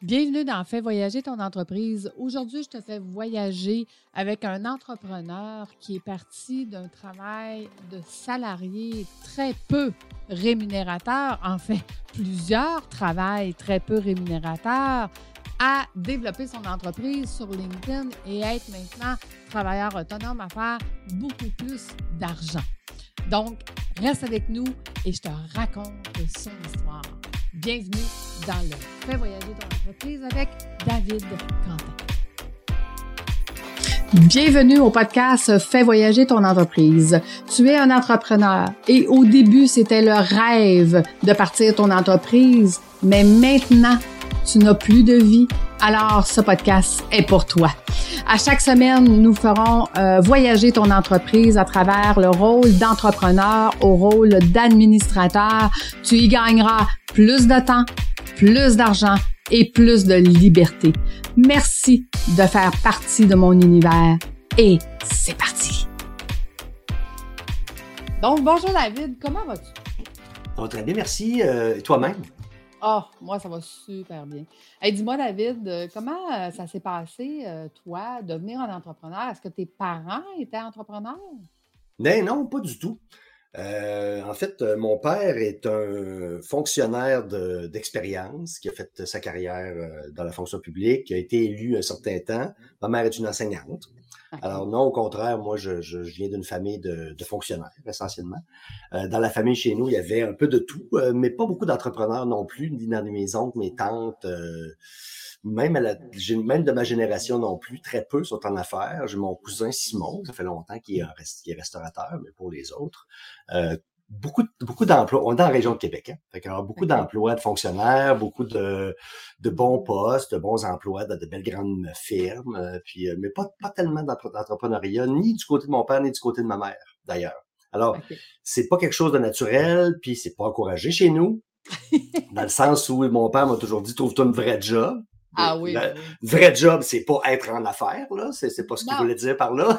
Bienvenue dans Fais voyager ton entreprise. Aujourd'hui, je te fais voyager avec un entrepreneur qui est parti d'un travail de salarié très peu rémunérateur, en fait, plusieurs travails très peu rémunérateurs, à développer son entreprise sur LinkedIn et être maintenant travailleur autonome à faire beaucoup plus d'argent. Donc, reste avec nous et je te raconte son histoire. Bienvenue dans le Fais voyager ton entreprise avec David Quentin. Bienvenue au podcast Fais voyager ton entreprise. Tu es un entrepreneur et au début, c'était le rêve de partir ton entreprise, mais maintenant, tu n'as plus de vie, alors ce podcast est pour toi. À chaque semaine, nous ferons euh, voyager ton entreprise à travers le rôle d'entrepreneur au rôle d'administrateur. Tu y gagneras plus de temps, plus d'argent et plus de liberté. Merci de faire partie de mon univers et c'est parti. Donc, bonjour David, comment vas-tu? très bien, merci. Euh, toi-même? Oh, moi, ça va super bien. dis-moi, David, euh, comment euh, ça s'est passé, euh, toi, devenir un entrepreneur? Est-ce que tes parents étaient entrepreneurs? Non, non, pas du tout. en fait, mon père est un fonctionnaire d'expérience qui a fait sa carrière dans la fonction publique, qui a été élu un certain temps. Ma mère est une enseignante. Alors non, au contraire, moi, je, je, viens d'une famille de, de, fonctionnaires, essentiellement. Euh, dans la famille chez nous, il y avait un peu de tout, euh, mais pas beaucoup d'entrepreneurs non plus, ni dans mes oncles, mes tantes, euh, même, à la, même de ma génération non plus, très peu sont en affaires. J'ai mon cousin Simon, ça fait longtemps qu'il est, est, restaurateur, mais pour les autres, beaucoup, beaucoup d'emplois. On est dans la région de Québec. Hein? Fait qu'il y beaucoup d'emplois de fonctionnaires, beaucoup de, de bons postes, de bons emplois dans de belles grandes firmes. Euh, puis, euh, mais pas, pas tellement d'entrepreneuriat, ni du côté de mon père, ni du côté de ma mère, d'ailleurs. Alors, c'est pas quelque chose de naturel, puis c'est pas encouragé chez nous. dans le sens où mon père m'a toujours dit trouve-toi une vraie job. Ah oui. Le vrai job, c'est pas être en affaires, là. C'est, pas ce qu'il voulait dire par là.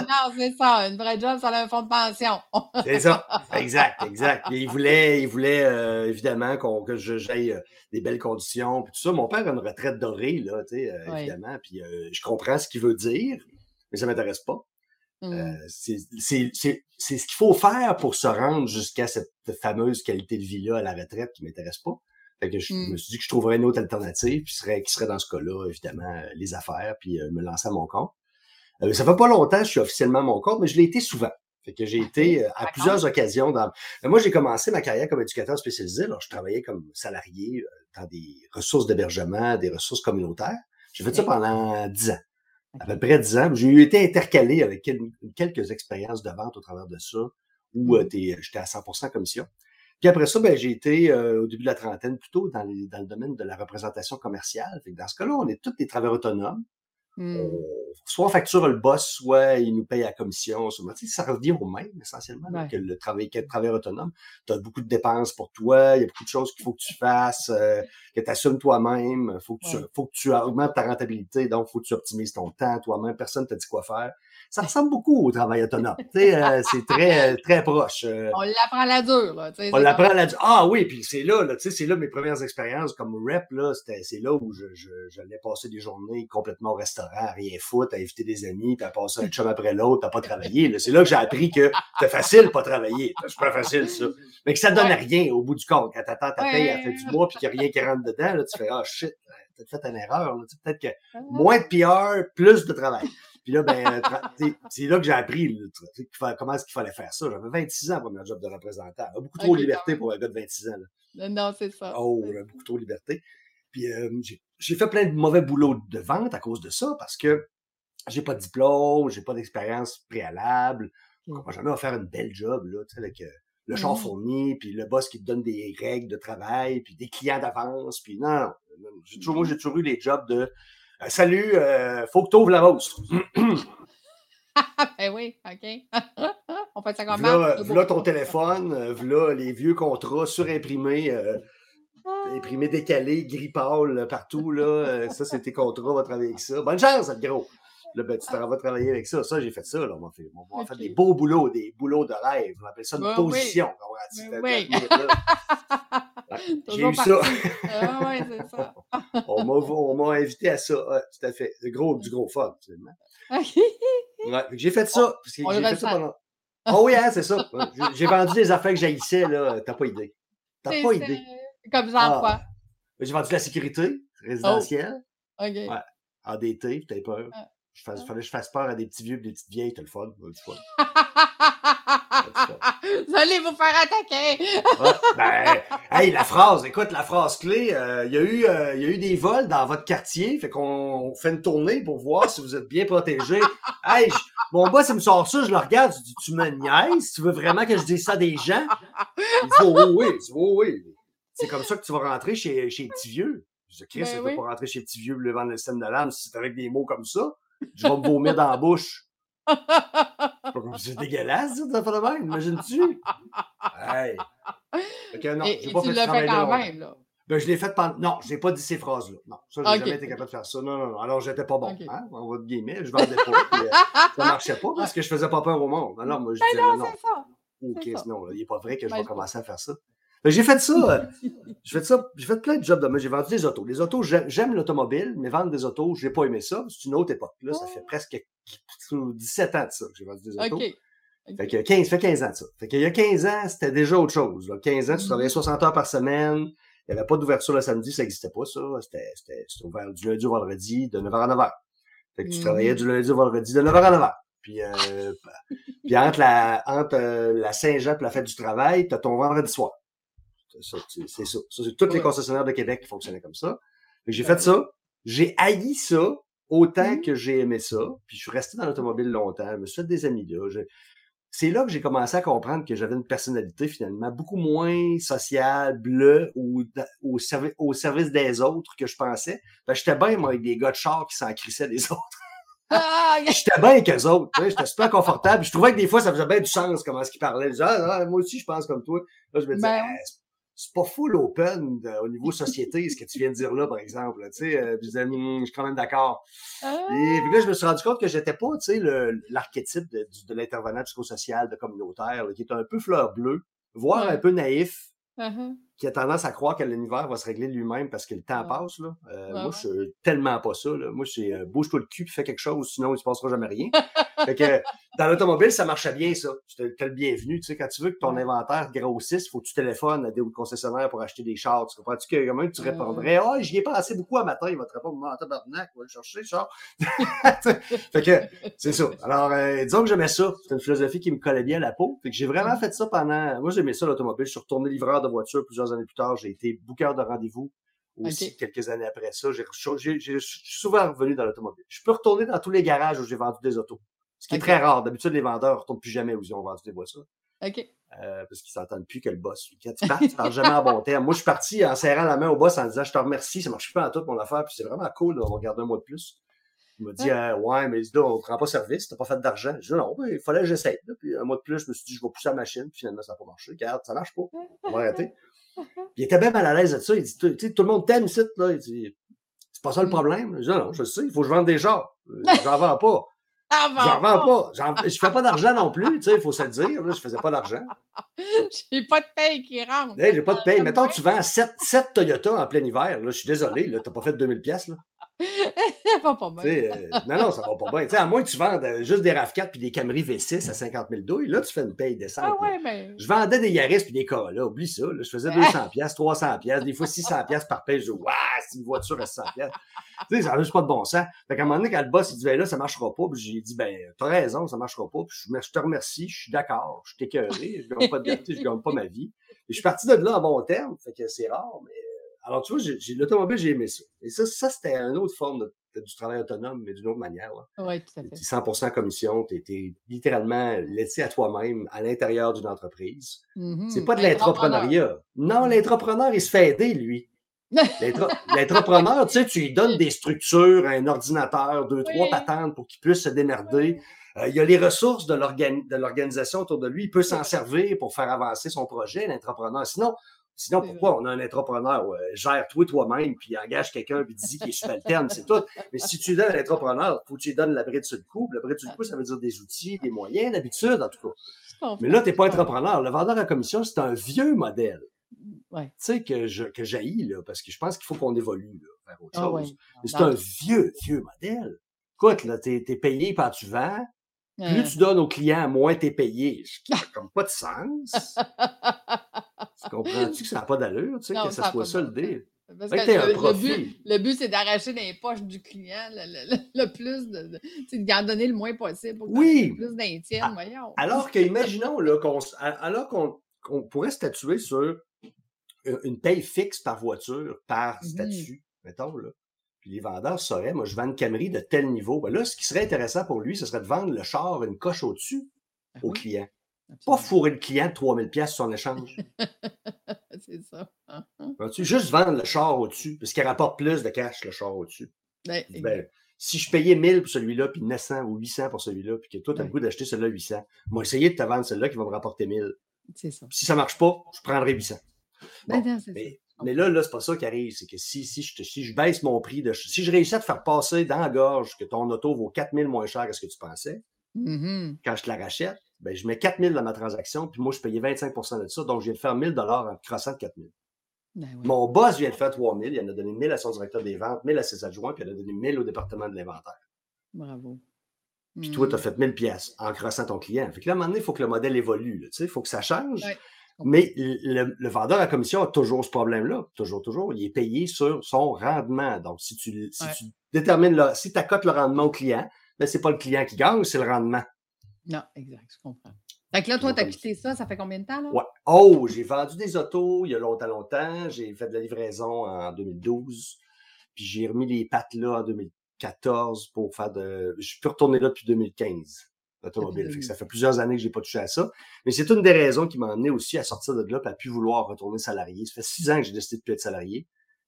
non, c'est ça. Une vraie job, ça a un fonds de pension. c'est ça. Exact, exact. il voulait, il voulait euh, évidemment qu'on, que j'aille euh, des belles conditions. Puis tout ça. Mon père a une retraite dorée, là, tu sais, euh, évidemment. Puis je comprends ce qu'il veut dire, mais ça m'intéresse pas. Mmh. c'est, c'est, c'est, c'est ce qu'il faut faire pour se rendre jusqu'à cette fameuse qualité de vie-là à la retraite qui m'intéresse pas. Fait que je me mmh. suis dit que je trouverais une autre alternative, puis serait, qui serait dans ce cas-là, évidemment, euh, les affaires, puis euh, me lancer à mon compte. Euh, ça fait pas longtemps que je suis officiellement à mon compte, mais je l'ai été souvent. Fait que j'ai été à plusieurs occasions dans. moi, j'ai commencé ma carrière comme éducateur spécialisé. Alors, je travaillais comme salarié dans des ressources d'hébergement, des ressources communautaires. J'ai fait ça pendant dix ans. À peu près dix ans. J'ai été intercalé avec quelques expériences de vente au travers de ça, où mmh. j'étais à 100% commission. Puis après ça, ben, j'ai été euh, au début de la trentaine plutôt dans, dans le domaine de la représentation commerciale. Fait dans ce cas-là, on est tous des travailleurs autonomes. Mmh. soit on facture le boss, soit il nous paye à commission. ça revient au même, essentiellement, que le travail, que le travailleur autonome. Tu as beaucoup de dépenses pour toi, il y a beaucoup de choses qu'il faut que tu fasses, euh, que tu assumes toi-même. Il faut, que tu, faut que tu augmentes ta rentabilité, donc il faut que tu optimises ton temps toi-même. Personne ne t'a dit quoi faire ça ressemble beaucoup au travail autonome. Euh, c'est très, très proche. Euh. on l'apprend à la dure. Là, on l'apprend à la dure. Ah oui, puis c'est là, là c'est là mes premières expériences comme rep. Là, c'est là où j'allais je, je, passer des journées complètement au restaurant, à rien foutre, à éviter des amis, puis à passer un chum après l'autre, à pas travailler. C'est là que j'ai appris que c'est facile pas travailler. C'est pas facile, ça. Mais que ça donne rien au bout du compte. Quand t'attends ta paye à la fin du mois puis qu'il n'y a rien qui rentre dedans, là, tu fais Ah shit, t'as fait une erreur. Peut-être que ah moins de PR, plus de travail. Puis là, ben, c'est là que j'ai appris comment est-ce qu'il fallait faire ça. J'avais 26 ans pour mon job de représentant. Beaucoup trop de liberté pour un gars de 26 ans. Non, c'est ça. Oh, beaucoup trop de liberté. Puis euh, j'ai fait plein de mauvais boulots de vente à cause de ça parce que j'ai pas de diplôme, j'ai pas d'expérience préalable. Mmh. va jamais faire une belle job, là, tu sais, avec euh, le champ mmh. fourni, puis le boss qui te donne des règles de travail, puis des clients d'avance, puis non, toujours, moi, j'ai toujours eu les jobs de euh, salut, euh, faut que tu ouvres la rose. ben oui, OK. On fait ça comme ça. Voilà ton téléphone, voilà les vieux contrats surimprimés, euh, imprimés décalés, gris pâle partout. Là. Ça, c'est tes contrats, on va travailler avec ça. Bonne chance, le gros. Là, ben, tu vas travailler avec ça. Ça, j'ai fait ça. Là. On va faire, on des beaux boulots, des boulots de rêve. On appelle ça une position. Oui. J'ai eu ça. ah, ouais, c'est ça. on m'a invité à ça. tout à fait. Du gros, du gros fun. Ouais, j'ai fait ça. Parce que j'ai fait ça pendant. Oh oui, hein, c'est ça. J'ai vendu des affaires que j'haïssais, là. T'as pas idée. T'as pas idée. Comme ça, ah. quoi? J'ai vendu la sécurité résidentielle. Oh. OK. Ouais. ADT, t'as peur. Ah. Il fallait que je fasse peur à des petits vieux et des petites vieilles, t'as le fun. Du fun. Vous allez vous faire attaquer! ben, hey, la phrase, écoute, la phrase clé, euh, il y, a eu, euh, y a eu des vols dans votre quartier, fait qu'on fait une tournée pour voir si vous êtes bien protégé. Hey, mon boss, il me sort ça, je le regarde, je dis, tu me niaises? Tu veux vraiment que je dise ça à des gens? Il dit, oh, oui, oh, oui. C'est comme ça que tu vas rentrer chez, chez les petits vieux. Je dis, Chris, ben tu vas pas rentrer chez les petits vieux le vendre le scène de l'âme si c'est avec des mots comme ça. Je vais me vomir dans la bouche. C'est dégueulasse, ça, fait de même, imagines-tu? Hey. non, et, pas tu l'as fait quand même, là? Ben, je l'ai fait pendant. Non, je n'ai pas dit ces phrases-là. Non, ça, j'ai jamais été capable de faire ça. Non, non, non. Alors, j'étais pas bon. Hein? On va te guillemets. Je vendais pas. puis, euh, ça marchait pas parce que je faisais pas peur au monde. Alors, moi, je ben disais, non, non. Ça. Ok, non, il n'est pas vrai que je ben, vais commencer à faire ça. Ben, j'ai fait ça. j'ai fait ça. J'ai fait plein de jobs. J'ai vendu des autos. Les autos, j'aime l'automobile, mais vendre des autos, j'ai pas aimé ça. C'est une autre époque. Là, ça fait presque 17 ans de ça que j'ai vendu des autos. OK. Fait que 15, fait 15 ans de ça. Fait qu'il y a 15 ans, c'était déjà autre chose. 15 ans, tu travaillais 60 mm-hmm. heures par semaine. Il n'y avait pas d'ouverture le samedi, ça n'existait pas, ça. C'était ouvert du lundi au vendredi de 9h à 9h. Fait que tu travaillais mm-hmm. du lundi au vendredi de 9h à 9h. Puis, euh, puis entre la, entre, euh, la Saint-Jean et la fête du travail, tu as ton vendredi soir. C'est ça. Ça. c'est tous les concessionnaires de Québec qui fonctionnaient comme ça. J'ai fait ça. J'ai haï ça autant mmh. que j'ai aimé ça. Puis je suis resté dans l'automobile longtemps. Je me suis fait des amis là. C'est là que j'ai commencé à comprendre que j'avais une personnalité finalement beaucoup moins sociale, bleue ou au, au service des autres que je pensais. J'étais bien, moi, avec des gars de char qui s'en crissaient des autres. Ah, j'étais bien avec eux autres. J'étais super confortable. Je trouvais que des fois, ça faisait bien du sens comment ce qu'ils parlaient. Je disais, ah, moi aussi, je pense comme toi. Là, je me disais, ben ah, c'est pas full open au niveau société, ce que tu viens de dire là, par exemple. tu sais, euh, je disais, hum, je suis quand même d'accord. Et puis là, je me suis rendu compte que j'étais pas, tu sais, l'archétype de, de l'intervenant psychosocial, de communautaire, qui est un peu fleur bleue, voire un peu naïf, uh-huh. qui a tendance à croire que l'univers va se régler lui-même parce que le temps passe. Là. Euh, moi, je suis tellement pas ça. Là. Moi, c'est euh, bouge-toi le cul fais quelque chose, sinon il se passera jamais rien. fait que dans l'automobile, ça marchait bien, ça. C'était le bienvenu. Tu sais, quand tu veux que ton inventaire grossisse, il faut que tu téléphones à des concessionnaires pour acheter des chars. Tu comprends-tu que même tu répondrais? Ah, oh, j'y ai passé beaucoup à matin, il va te répondre Ah, tabarnak, va le chercher, char. fait que c'est ça. Alors, euh, disons que j'aimais ça. C'était une philosophie qui me collait bien à la peau. Fait que j'ai vraiment fait ça pendant. Moi, j'aimais ça, l'automobile. Je suis retourné livreur de voiture plusieurs années plus tard. J'ai été booker de rendez-vous aussi quelques années après ça. J'ai, souvent revenu dans l'automobile. Je peux retourner dans tous les garages où j'ai vendu des autos. Ce qui est très rare. D'habitude, les vendeurs ne retournent plus jamais où ils ont vendu des voitures. OK. Euh, parce qu'ils s'entendent plus que le boss. Quand tu pars, tu parles jamais en bon terme. Moi, je suis parti en serrant la main au boss en disant Je te remercie, ça marche pas en tout mon affaire, puis c'est vraiment cool, on va garder un mois de plus. Il m'a dit euh, Ouais, mais on ne prend pas service, tu n'as pas fait d'argent. Je dis Non, il fallait que j'essaye. Puis un mois de plus, je me suis dit Je vais pousser la machine, puis finalement, ça n'a pas marché. Regarde, ça marche pas. On va arrêter. Puis il était bien mal à l'aise de ça. Il dit Tout le monde t'aime ici, là. Il dit C'est pas ça le mm. problème. Je dis Non, je sais, il faut que je vende des genres. J'en vends pas. J'en vends pas. Je fais pas d'argent non plus, tu sais, il faut se le dire. Là, je faisais pas d'argent. J'ai pas de paye qui rentre. Hey, j'ai pas de paye. Mettons que tu vends 7, 7 Toyota en plein hiver. Là, je suis désolé, là, t'as pas fait 2000 pièces. Ça va pas bien. Euh, non, non, ça va pas bien. sais à moins que tu vendes euh, juste des RAV4 puis des Camry V6 à 50 000 douilles, là, tu fais une paye décente. Ah ouais, mais... Je vendais des Yaris puis des Corolla, oublie ça. Là. Je faisais 200 pièces, 300 pièces, des fois 600 pièces par paye. Je dis, waouh, c'est une voiture à 100 pièces. tu sais, ça n'a juste pas de bon sens. Fait qu'à un moment donné, quand le boss, il dit, ben là, ça marchera pas, puis j'ai dit, ben, t'as raison, ça marchera pas. Puis je, te remercie, je suis d'accord, je suis écœuré, je gagne pas de je gagne pas ma vie. Et je suis parti de là en bon terme, fait que c'est rare, mais alors, tu vois, l'automobile, j'ai aimé ça. Et ça, ça c'était une autre forme de du travail autonome, mais d'une autre manière. Oui, tout à fait. 100 commission, tu étais littéralement laissé à toi-même à l'intérieur d'une entreprise. Mm-hmm. C'est pas de l'entrepreneuriat. Non, l'entrepreneur, il se fait aider, lui. L'entrepreneur, tu sais, tu lui donnes des structures, un ordinateur, deux, trois patentes pour qu'il puisse se démerder. Euh, il y a les ressources de l'organisation autour de lui. Il peut s'en servir pour faire avancer son projet, l'entrepreneur. Sinon, Sinon, pourquoi on a un entrepreneur? gère toi toi-même, puis engage quelqu'un, puis dis qu'il est subalterne, c'est tout. Mais si tu donnes à l'entrepreneur, il faut que tu lui donnes la bride sur le coup. La bride sur le coup, ça veut dire des outils, des moyens, d'habitude, en tout cas. Mais là, tu n'es pas entrepreneur. Le vendeur à commission, c'est un vieux modèle. Tu sais, que je que là, parce que je pense qu'il faut qu'on évolue. faire autre ah chose. c'est un vieux, vieux modèle. Écoute, là, t'es es payé quand tu vends. Plus tu donnes aux clients, moins t'es payé. Ça n'a comme pas de sens. tu comprends-tu que ça n'a pas d'allure, tu sais, que ça soit ça le deal? Parce que, le, but, le, but, c'est d'arracher les poches du client le, plus, de, d'y en donner le moins possible pour oui. plus d'intièmes, voyons. Alors qu'imaginons qu'on alors qu'on pourrait statuer sur une paye fixe par voiture, par mmh statut, mettons, là. Puis les vendeurs sauraient, moi, je vends une Camry de tel niveau. Ben là, ce qui serait intéressant pour lui, ce serait de vendre le char une coche au-dessus ah au client. Pas fourrer le client de 3000 pièces sur son échange. c'est ça. tu juste vendre le char au-dessus, parce qu'il rapporte plus de cash, le char au-dessus. Ben, ben, si je payais 1000 pour celui-là, puis 900 ou 800 pour celui-là, puis que toi, tu as le goût d'acheter celui-là 800, moi, essayer de te vendre celui-là qui va me rapporter 1000. C'est ça. si ça ne marche pas, je prendrai 800. Ben mais, là, là c'est pas ça qui arrive. C'est que si, si, je, si je baisse mon prix, de, si je réussis à te faire passer dans la gorge que ton auto vaut 4000 moins cher que ce que tu pensais, mmh quand je te la rachète, ben, je mets 4 000 dans ma transaction, puis moi, je payais 25% de ça. Donc, je viens de faire 1 000 en croissant de 4 000. Ben Mon boss vient de faire 3 000. Il en a donné 1 000 à son directeur des ventes, 1 000 à ses adjoints, puis il en a donné 1 000 au département de l'inventaire. Bravo. Puis toi, tu as mmh. fait 1000 pièces en croissant ton client. Fait que là, à un moment donné, il faut que le modèle évolue. Il faut que ça change. Mais le, vendeur à commission a toujours ce problème-là. Toujours, toujours. Il est payé sur son rendement. Donc, si tu, si tu détermines, le, si tu accotes le rendement au client, ben, ce n'est pas le client qui gagne, c'est le rendement. Non, exact, je comprends. Fait que là, toi, tu as quitté ça, ça fait combien de temps? Là? Ouais. Oh, j'ai vendu des autos il y a longtemps, longtemps. J'ai fait de la livraison en 2012. Puis j'ai remis les pattes là en 2014 pour faire de. Je suis plus retourné là depuis 2015, l'automobile. Fait que ça fait plusieurs années que j'ai pas touché à ça. Mais c'est une des raisons qui m'a amené aussi à sortir de là et à plus vouloir retourner salarié. Ça fait six ans que j'ai décidé de plus être salarié.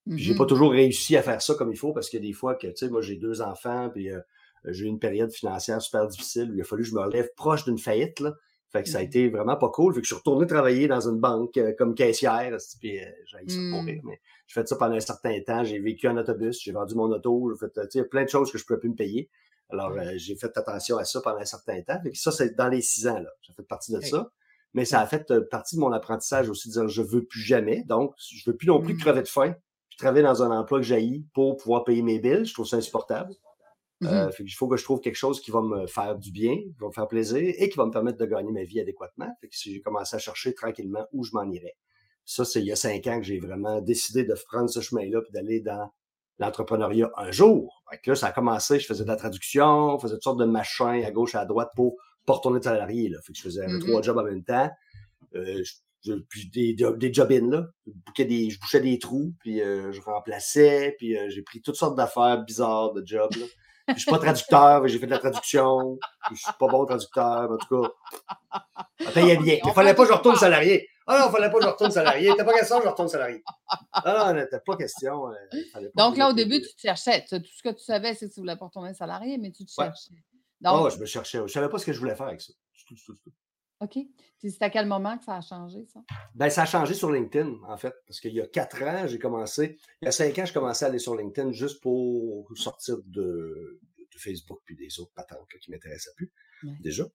Puis j'ai pas mm-hmm. toujours réussi à faire ça comme il faut parce a des fois que, tu sais, moi, j'ai deux enfants, puis euh, j'ai eu une période financière super difficile où il a fallu que je me relève proche d'une faillite. Là. Fait que ça a mmh. été vraiment pas cool. Fait que je suis retourné travailler dans une banque euh, comme caissière. Puis euh, j'ai ça pour rire, mais j'ai fait ça pendant un certain temps. J'ai vécu en autobus, j'ai vendu mon auto, j'ai fait il y a plein de choses que je ne pouvais plus me payer. Alors, euh, j'ai fait attention à ça pendant un certain temps. Fait que ça, c'est dans les six ans, là. J'ai fait partie de ça. Mais ça a fait partie de mon apprentissage aussi de dire je veux plus jamais. Donc, je veux plus non plus mmh. crever de faim. Puis travailler dans un emploi que j'haïs pour pouvoir payer mes billes. Je trouve ça insupportable. Euh, mmh il faut que je trouve quelque chose qui va me faire du bien, qui va me faire plaisir et qui va me permettre de gagner ma vie adéquatement. Fait que j'ai commencé à chercher tranquillement où je m'en irais. Ça, c'est il y a cinq ans que j'ai vraiment décidé de prendre ce chemin-là et d'aller dans l'entrepreneuriat un jour. Fait que là, ça a commencé, je faisais de la traduction, je faisais toutes sortes de machins à gauche et à droite pour pas retourner de salarié. Là. Fait que je faisais mmh trois jobs en même temps. Euh, je, puis des, des job-ins, là. Je, des, je bouchais des trous, puis euh, je remplaçais, puis euh, j'ai pris toutes sortes d'affaires bizarres de jobs. Là. Je suis pas traducteur, j'ai fait de la traduction. Je suis pas bon traducteur, en tout cas. Ça payait bien. Il fallait pas que je retourne salarié. Ah non, il fallait pas que je retourne salarié. T'as pas question, je retourne salarié. Ah non, t'as pas question. Euh, Donc là, au début, tu te cherchais. Tout ce que tu savais, c'est que tu voulais pas retourner salarié, mais tu te cherchais. Donc... Oh, je me cherchais. Je savais pas ce que je voulais faire avec ça. OK. C'est à quel moment que ça a changé, ça? Ben, ça a changé sur LinkedIn, en fait. Parce qu'il y a quatre ans, j'ai commencé. Il y a cinq ans, je commençais à aller sur LinkedIn juste pour sortir de, Facebook puis des autres patentes qui ne m'intéressaient plus, déjà.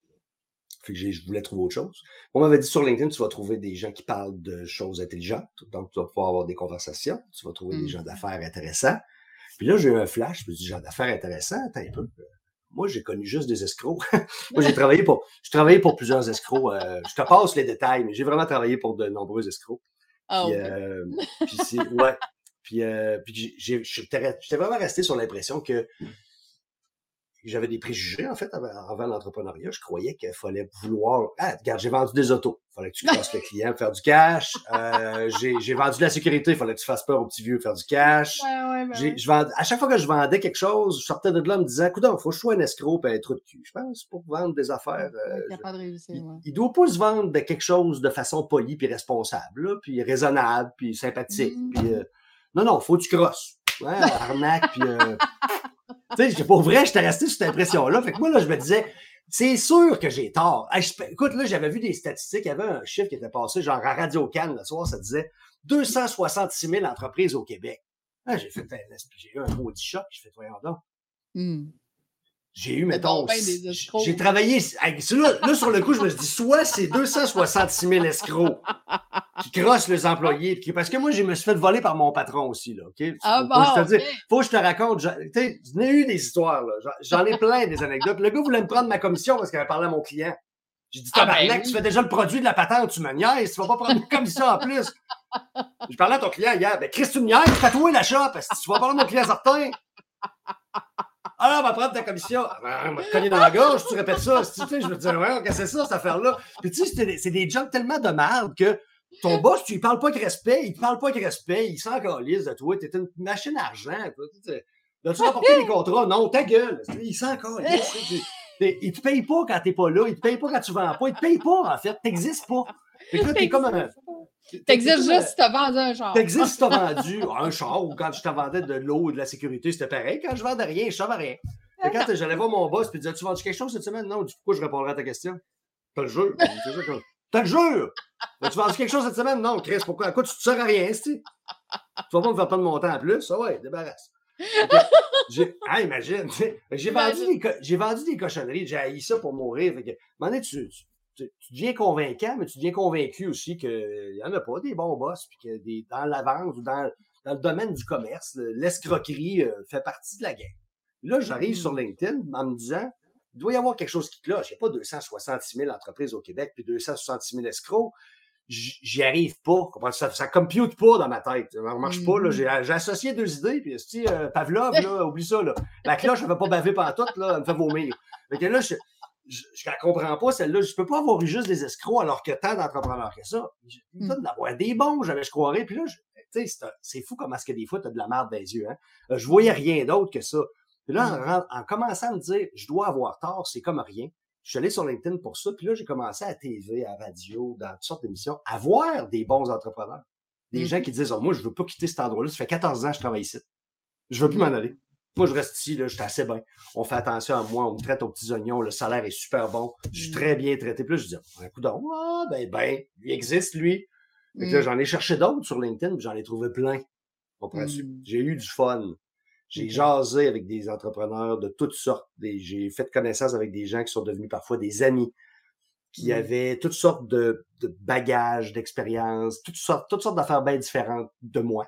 Fait que je voulais trouver autre chose. On m'avait dit sur LinkedIn, tu vas trouver des gens qui parlent de choses intelligentes. Donc, tu vas pouvoir avoir des conversations. Tu vas trouver des gens mmh. d'affaires intéressants. Puis là, j'ai eu un flash. Je me dis, gens d'affaires intéressants, attends un peu moi, j'ai connu juste des escrocs. moi, j'ai travaillé pour, je travaillé pour plusieurs escrocs. Euh, je te passe les détails, mais j'ai vraiment travaillé pour de nombreux escrocs. Ah, puis, euh, puis ouais. Puis, euh, puis j'étais vraiment resté sur l'impression que j'avais des préjugés, en fait, avant, l'entrepreneuriat. Je croyais qu'il fallait vouloir. Ah, regarde, j'ai vendu des autos. Il fallait que tu casses le client pour faire du cash. Euh, j'ai vendu de la sécurité. Il fallait que tu fasses peur au petit vieux pour faire du cash. Ouais, ouais, je à chaque fois que je vendais quelque chose, je sortais de là en me disant, écoute, il faut que je sois un escroc et un trou de cul. Je pense, pour vendre des affaires. Euh, pas de réussir, il, ne doit pas se vendre de quelque chose de façon polie puis responsable, puis raisonnable, puis sympathique. Mm. Puis, euh, non, non, faut que tu crosses. Ouais, arnaque, puis tu sais, pour vrai, j'étais resté sur cette impression-là. Fait que moi, là, je me disais, c'est sûr que j'ai tort. écoute, là, j'avais vu des statistiques. Il y avait un chiffre qui était passé, genre à Radio Cannes, le soir, ça disait 266 000 entreprises au Québec. Ah, j'ai fait j'ai eu un maudit choc. Je fais, voyons donc. Hmm. J'ai eu, mettons. J'ai travaillé. Là, là, sur le coup, je me suis dit, soit c'est 266 000 escrocs qui crosse les employés. parce que moi, je me suis fait voler par mon patron aussi. Là, OK? Ah faut, bon, je te faut que je te raconte. J'en ai eu des histoires. J'en ai plein des anecdotes. Le gars voulait me prendre ma commission parce qu'il avait parlé à mon client. J'ai dit, ah, ben tu fais déjà le produit de la patente, tu me niaises, tu vas pas prendre une commission en plus. Je parlais à ton client hier, ben Chris, tu me niaises, fais-toi l'achat, parce que tu vas parler à mon client certain? Ah, on va prendre ta commission. Ah, ben, on va te cogner dans la gorge, tu répètes ça. Tu sais, je veux dire, ouais, qu'est-ce que c'est ça, cette affaire-là? Puis tu sais, c'est des, jobs tellement de merde que ton boss, tu lui parles pas avec respect, il te parle pas avec respect, il s'en calisse de toi, t'es une machine à argent. As-tu rapporté des contrats? Non, ta gueule. Il s'en calisse. Il te paye pas quand t'es pas là, il te paye pas quand tu vends pas, il te paye pas, en fait, t'existes pas. Fait que là, t'es comme un. T'existes juste si t'as vendu un char. T'existes si t'as vendu un char ou quand je te vendais de l'eau ou de la sécurité, c'était pareil. Quand je vendais rien, je savais rien. Et quand j'allais voir mon boss et disais Tu vendu quelque chose cette semaine? Non, du coup, je répondrais à ta question. T'as le jeu. T'as le jeu! Tu vendu quelque chose cette semaine? Non, Chris, pourquoi? Quoi, tu te sers à rien, tu vas pas me faire de mon temps en plus? Ah ouais, débarrasse. ah, imagine. J'ai vendu, des, vendu des cochonneries. J'ai haï ça pour mourir. Fait que, à moment tu, tu, deviens convaincant, mais tu deviens convaincu aussi qu'il n'y en a pas des bons boss. Puis que des, dans la vente ou dans, dans le domaine du commerce, l'escroquerie euh, fait partie de la game. Là, j'arrive sur. LinkedIn en me disant il doit y avoir quelque chose qui cloche. Il n'y a pas 266 000 entreprises au Québec puis 266 000 escrocs j'y arrive pas. Ça, ça compute pas dans ma tête. Ça ne marche pas. Mm-hmm. J'ai associé deux idées, puis euh, Pavlov, là, oublie ça. Là. La cloche, elle ne va pas baver pendant tout, là, elle me fait vomir. Fait que là, je ne la comprends pas, celle-là. Je ne peux pas avoir eu juste des escrocs alors que tant d'entrepreneurs que ça. Mm. avoir des bons, j'avais, je croirais. Puis là, c'est fou comment est-ce que des fois, tu as de la merde dans les yeux. Hein? Euh, je voyais rien d'autre que ça. Puis là, en, mm. en, commençant à me dire, je dois avoir tort, c'est comme rien. Je suis allé sur LinkedIn pour ça, puis là, j'ai commencé à TV, à radio, dans toutes sortes d'émissions, à voir des bons entrepreneurs. Des gens mm-hmm. qui disent oh, Moi, je veux pas quitter cet endroit-là. Ça fait 14 ans que je travaille ici. Je veux plus m'en aller. Moi, je reste ici, là, je suis assez bien. On fait attention à moi, on me traite aux petits oignons, le salaire est super bon, je suis très mm. bien traité. Puis là, je dis un coup d'eau, ah, ben, ben, il existe, lui. Mm. j'en ai cherché d'autres sur LinkedIn, j'en ai trouvé plein. J'ai eu du fun. J'ai jasé avec des entrepreneurs de toutes sortes. J'ai fait connaissance avec des gens qui sont devenus parfois des amis, qui avaient toutes sortes de, bagages, d'expériences, toutes sortes, toutes sortes d'affaires bien différentes de moi.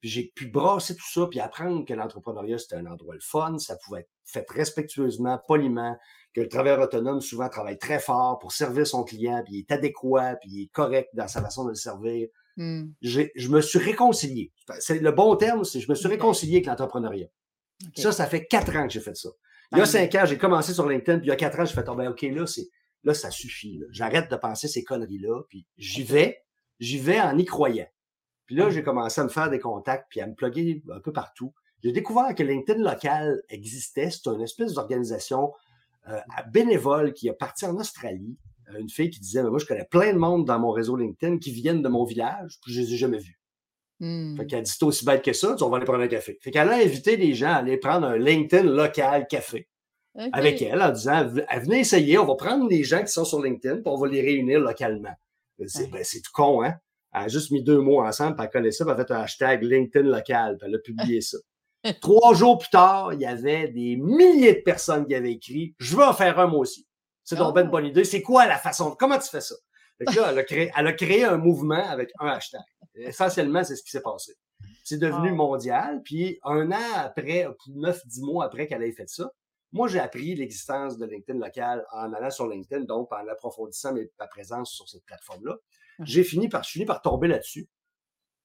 Puis j'ai pu brasser tout ça, puis apprendre que l'entrepreneuriat, c'était un endroit le fun, ça pouvait être fait respectueusement, poliment, que le travailleur autonome souvent travaille très fort pour servir son client, puis il est adéquat, puis il est correct dans sa façon de le servir. Mmh. Je me suis réconcilié. C'est le bon terme, c'est je me suis réconcilié avec l'entrepreneuriat. Ça, ça fait quatre ans que j'ai fait ça. Il y a cinq ans, j'ai commencé sur LinkedIn, puis il y a quatre ans, j'ai fait, oh, ben, OK, là, c'est, là, ça suffit. J'arrête de penser ces conneries-là, puis j'y vais, j'y vais en y croyant. Puis là, j'ai commencé à me faire des contacts, puis à me plugger un peu partout. J'ai découvert que LinkedIn local existait. C'est une espèce d'organisation euh, bénévole qui est partie en Australie, une fille qui disait, moi, je connais plein de monde dans mon réseau LinkedIn qui viennent de mon village, puis je les ai jamais vus. Mmh. Fait qu'elle dit, c'est aussi bête que ça, on va aller prendre un café. Fait qu'elle a invité les gens à aller prendre un LinkedIn local café. Avec elle, en disant, venez essayer, on va prendre les gens qui sont sur LinkedIn, puis on va les réunir localement. C'est ben, tout con, hein? Elle a juste mis deux mots ensemble, puis elle connaît ça, puis elle a fait un hashtag LinkedIn local, puis elle a publié ça. Trois jours plus tard, il y avait des milliers de personnes qui avaient écrit Je veux en faire un, moi aussi. C'est donc une oh. bonne idée. C'est quoi la façon? Comment tu fais ça? là, elle a, créé, elle a créé un mouvement avec un hashtag. Essentiellement, c'est ce qui s'est passé. C'est devenu mondial. Puis un an après, neuf, dix mois après qu'elle ait fait ça, moi, j'ai appris l'existence de LinkedIn local en allant sur LinkedIn, donc en approfondissant ma présence sur cette plateforme-là. J'ai fini par, je finis par tomber là-dessus.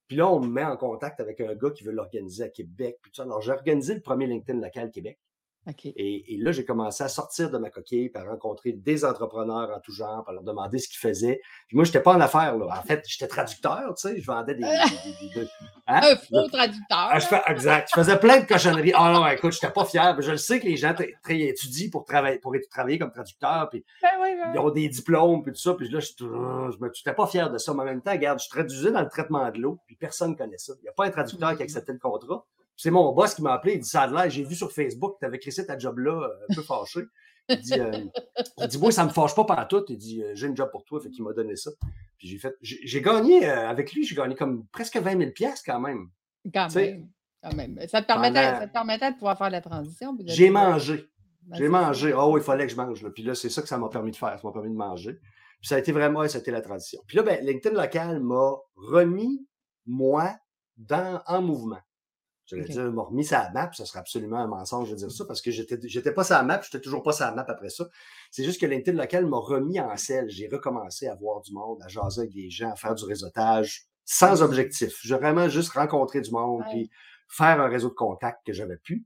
Puis là, on me met en contact avec un gars qui veut l'organiser à Québec. Puis Alors, j'ai organisé le premier LinkedIn local Québec. Et, là, j'ai commencé à sortir de ma coquille, à rencontrer des entrepreneurs en tout genre, à leur demander ce qu'ils faisaient. Puis moi, je n'étais pas en affaires. Là. En fait, j'étais traducteur, tu sais, je vendais des... des, hein? Un faux traducteur. Ah, je fais, exact. Je faisais plein de cochonneries. Ah non, écoute, je n'étais pas fier. Je le sais que les gens étudient pour travailler, pour travailler comme traducteur, puis ben ben ils ont des diplômes, puis tout ça. Puis là, je n'étais pas fier de ça. Mais en même temps, regarde, je traduisais dans le traitement de l'eau, puis personne ne connaît ça. Il n'y a pas un traducteur qui mm-hmm. acceptait le contrat. C'est mon boss qui m'a appelé, il dit ça a l'air, j'ai vu sur Facebook que tu avais créé ta job-là, euh, un peu fâché. Il dit, euh, il dit, moi, ça me fâche pas par tout. Il dit, euh, j'ai une job pour toi. Fait qu'il m'a donné ça. Puis j'ai fait, j'ai gagné, avec lui, j'ai gagné comme presque 20 000 pièces quand même. Quand même. Quand même. Ça te, permettait, ça te permettait de pouvoir faire la transition. J'ai mangé. Ben, j'ai mangé. Oh, il fallait que je mange. Là. Puis là, c'est ça que ça m'a permis de faire. Ça m'a permis de manger. Puis ça a été vraiment, ça a été la transition. Puis là, ben, LinkedIn local m'a remis, moi, dans, en mouvement. Je okay. dire, m'a remis sa map, ça serait absolument un mensonge de dire ça, parce que j'étais, j'étais pas sa map, j'étais toujours pas sa map après ça. C'est juste que LinkedIn local m'a remis en selle. J'ai recommencé à voir du monde, à jaser avec des gens, à faire du réseautage sans objectif. J'ai vraiment juste rencontré du monde, puis faire un réseau de contacts que j'avais plus.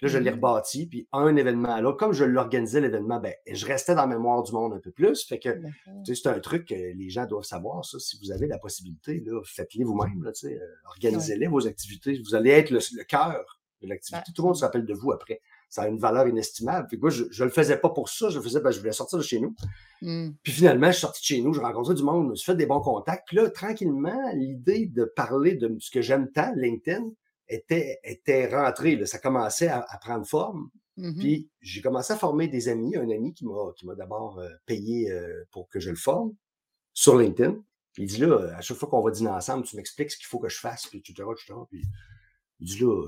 Puis là, je l'ai rebâti, puis un événement à l'autre. Comme je l'organisais, l'événement, ben, je restais dans la mémoire du monde un peu plus. Fait que, c'est un truc que les gens doivent savoir, ça. Si vous avez la possibilité, là, faites-les vous-même, là, euh, organisez-les, vos activités. Vous allez être le, cœur de l'activité. Tout le monde se rappelle de vous après. Ça a une valeur inestimable. Puis moi, je, je le faisais pas pour ça. Je le faisais, ben, je voulais sortir de chez nous. Mmh. Puis finalement, je suis sorti de chez nous, j'ai rencontré du monde, je me suis fait des bons contacts. Puis là, tranquillement, l'idée de parler de ce que j'aime tant, LinkedIn, était, était rentré. Là. Ça commençait à, prendre forme. Mmh Puis j'ai commencé à former des amis. Un ami qui m'a, qui m'a d'abord euh, payé euh, pour que je le forme sur LinkedIn. Puis il dit là, à chaque fois qu'on va dîner ensemble, tu m'expliques ce qu'il faut que je fasse, puis etc., etc. Puis il dit là,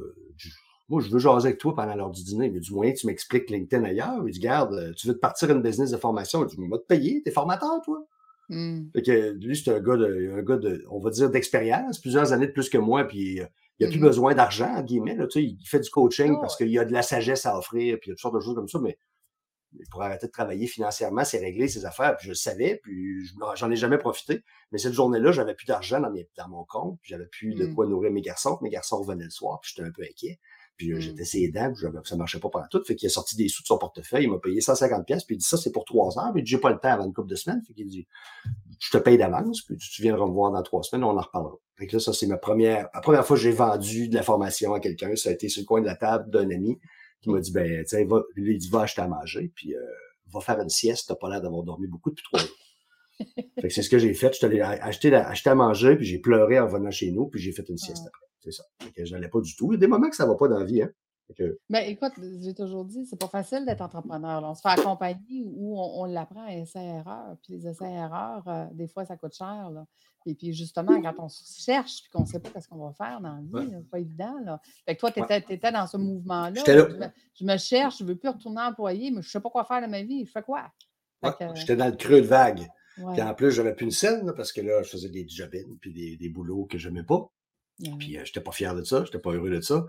moi, je veux jaser avec toi pendant l'heure du dîner, mais du moyen, tu m'expliques LinkedIn ailleurs. Il dit, garde, tu veux te partir une business de formation? Je dis, va te payer, t'es formateur, toi. Mmh. Fait que lui, c'est un gars de, un gars de, on va dire, d'expérience, plusieurs années de plus que moi, puis euh, il n'a plus mmh besoin d'argent, en guillemets. Là, il fait du coaching parce qu'il y a de la sagesse à offrir, puis il y a toutes sortes de choses comme ça, mais pour arrêter de travailler financièrement, c'est régler ses affaires. Puis je le savais, puis j'en ai jamais profité. Mais cette journée-là, j'avais plus d'argent dans, mon compte, puis j'avais plus de mmh. quoi nourrir mes garçons. Mes garçons revenaient le soir, puis j'étais un peu inquiet. Puis euh, j'étais ses dents, puis ça marchait pas pendant tout. Fait qu'il a sorti des sous de son portefeuille, il m'a payé 150 pièces, puis il dit ça c'est pour trois heures, mais j'ai pas le temps avant une couple de semaines. Fait qu'il dit je te paye d'avance, puis tu viendras me voir dans trois semaines, on en reparlera. Fait que là, ça c'est ma première, la première fois que j'ai vendu de la formation à quelqu'un, ça a été sur le coin de la table d'un ami qui m'a dit ben tu va, lui il dit va acheter à manger, puis euh, va faire une sieste, t'as pas l'air d'avoir dormi beaucoup depuis trois jours. fait que c'est ce que j'ai fait. Je suis allé acheter, acheter à manger, puis j'ai pleuré en venant chez nous, puis j'ai fait une sieste après. C'est ça. Je n'allais pas du tout. Il y a des moments que ça ne va pas dans la vie. Hein? Ben, écoute, j'ai toujours dit, c'est pas facile d'être entrepreneur. On se fait accompagner ou on, l'apprend à essai-erreur. Puis les essais-erreurs, euh, des fois, ça coûte cher. Et puis justement, quand on se cherche et qu'on ne sait pas ce qu'on va faire dans la vie, c'est pas évident. Là. Fait que toi, tu étais, dans ce mouvement-là. Je, me cherche, je ne veux plus retourner employé, mais je ne sais pas quoi faire de ma vie. Je fais quoi? J'étais dans le creux de vague. Puis en plus, j'avais plus une scène parce que là, je faisais des jobs puis des, des boulots que je n'aimais pas. Puis je n'étais pas fier de ça, je n'étais pas heureux de ça.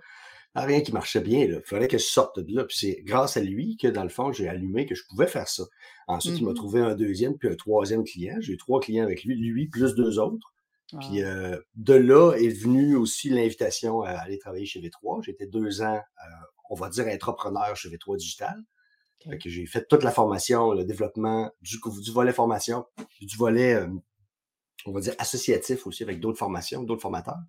Ah, rien qui marchait bien. Il fallait que je sorte de là. Puis c'est grâce à lui que, dans le fond, j'ai allumé que je pouvais faire ça. Ensuite, il m'a mmh trouvé un deuxième puis un troisième client. J'ai eu trois clients avec lui, lui plus deux autres. Puis euh, de là est venue aussi l'invitation à aller travailler chez V3. J'étais deux ans, euh, on va dire, entrepreneur chez V3 Digital. que j'ai fait toute la formation, le développement du, du volet formation, du volet, euh, on va dire, associatif aussi avec d'autres formations, d'autres formateurs.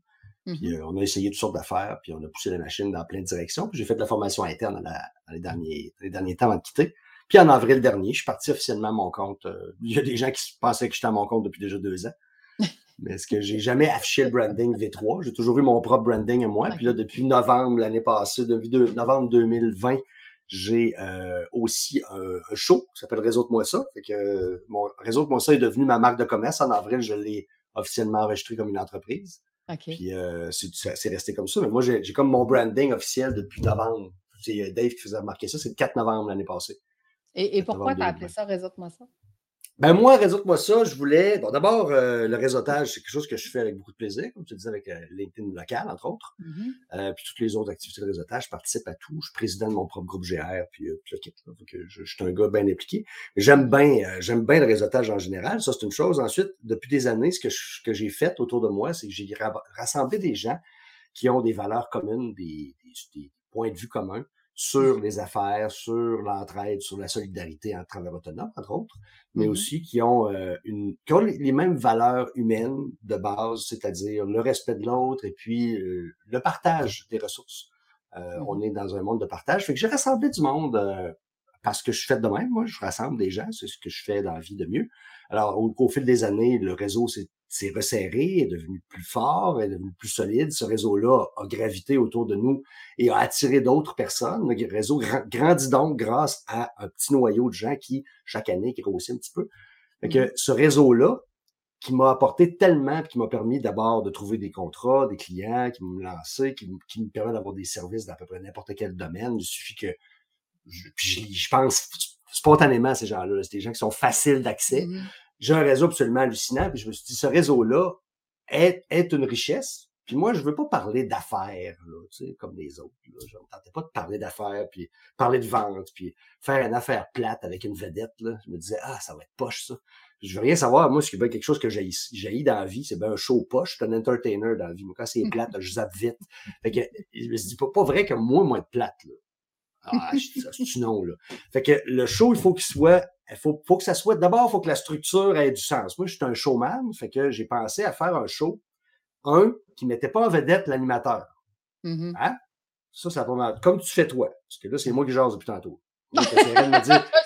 Puis mmh euh, on a essayé toutes sortes d'affaires, puis on a poussé la machine dans plein de directions. Puis j'ai fait de la formation interne dans, les, derniers, les derniers temps avant de quitter. Puis en avril dernier, je suis parti officiellement à mon compte. Euh, il y a des gens qui pensaient que j'étais à mon compte depuis déjà deux ans. Mais est-ce que j'ai jamais affiché le branding V3? J'ai toujours eu mon propre branding à moi. Puis là, depuis novembre l'année passée, depuis novembre 2020, j'ai euh, aussi un, show qui s'appelle Réseau de moi ça. Fait que mon Réseau de moi ça est devenu ma marque de commerce. En avril, je l'ai officiellement enregistré comme une entreprise. Puis euh, c'est resté comme ça. Mais moi, j'ai comme mon branding officiel depuis novembre. C'est euh, Dave qui faisait remarquer ça. C'est le 4 novembre l'année passée. Et, pourquoi tu as appelé ça Réseaute-moi ça? Ben moi, réseaute-moi ça, je voulais. Bon, d'abord, euh, le réseautage, c'est quelque chose que je fais avec beaucoup de plaisir, comme tu disais, avec LinkedIn local, entre autres. Mm-hmm. puis toutes les autres activités de réseautage, je participe à tout. Je suis président de mon propre groupe GR, puis le kit. je, suis un gars bien impliqué. J'aime bien, j'aime bien le réseautage en général. Ça, c'est une chose. Ensuite, depuis des années, ce que, que j'ai fait autour de moi, c'est que j'ai rassemblé des gens qui ont des valeurs communes, des, des points de vue communs sur les affaires, sur l'entraide, sur la solidarité en travailleurs autonomes, entre autres, mais mmh aussi qui ont, euh, une, qui ont les mêmes valeurs humaines de base, c'est-à-dire le respect de l'autre et puis euh, le partage des ressources. Euh, mmh on est dans un monde de partage. Fait que j'ai rassemblé du monde parce que je fais de même. Moi, je rassemble des gens, c'est ce que je fais dans la vie de mieux. Alors, au, au fil des années, le réseau s'est s'est resserré, est devenu plus fort, est devenu plus solide. Ce réseau-là a gravité autour de nous et a attiré d'autres personnes. Le réseau grandit donc grâce à un petit noyau de gens qui, chaque année, grossit un petit peu. Fait que mmh. ce réseau-là, qui m'a apporté tellement, qui m'a permis d'abord de trouver des contrats, des clients, qui m'ont lancé, qui, me permet d'avoir des services dans à peu près n'importe quel domaine. Il suffit que, je, je pense spontanément ces gens-là. C'est des gens qui sont faciles d'accès. Mmh j'ai un réseau absolument hallucinant. Puis je me suis dit, ce réseau-là est, est une richesse. Puis moi, je veux pas parler d'affaires, là, tu sais, comme les autres. Là. Je ne tentais pas de parler d'affaires, puis parler de vente, puis faire une affaire plate avec une vedette. Là. Je me disais, ah, ça va être poche, ça. Je veux rien savoir. Moi, c'est quelque chose que j'ai dans la vie, c'est bien un show poche. Un entertainer dans la vie. Moi, quand c'est plate, je zappe vite. Fait que, je me suis pas, pas vrai que moi, moi, être plate, là. Ah, c'est non, là? Fait que le show, il faut qu'il soit, il faut, faut que ça soit, d'abord, il faut que la structure ait du sens. Moi, je suis un showman, fait que j'ai pensé à faire un show un, qui mettait pas en vedette l'animateur. Mm-hmm. Hein? Ça, ça pas mal. Comme tu fais toi. Parce que là, c'est moi qui jase depuis tantôt.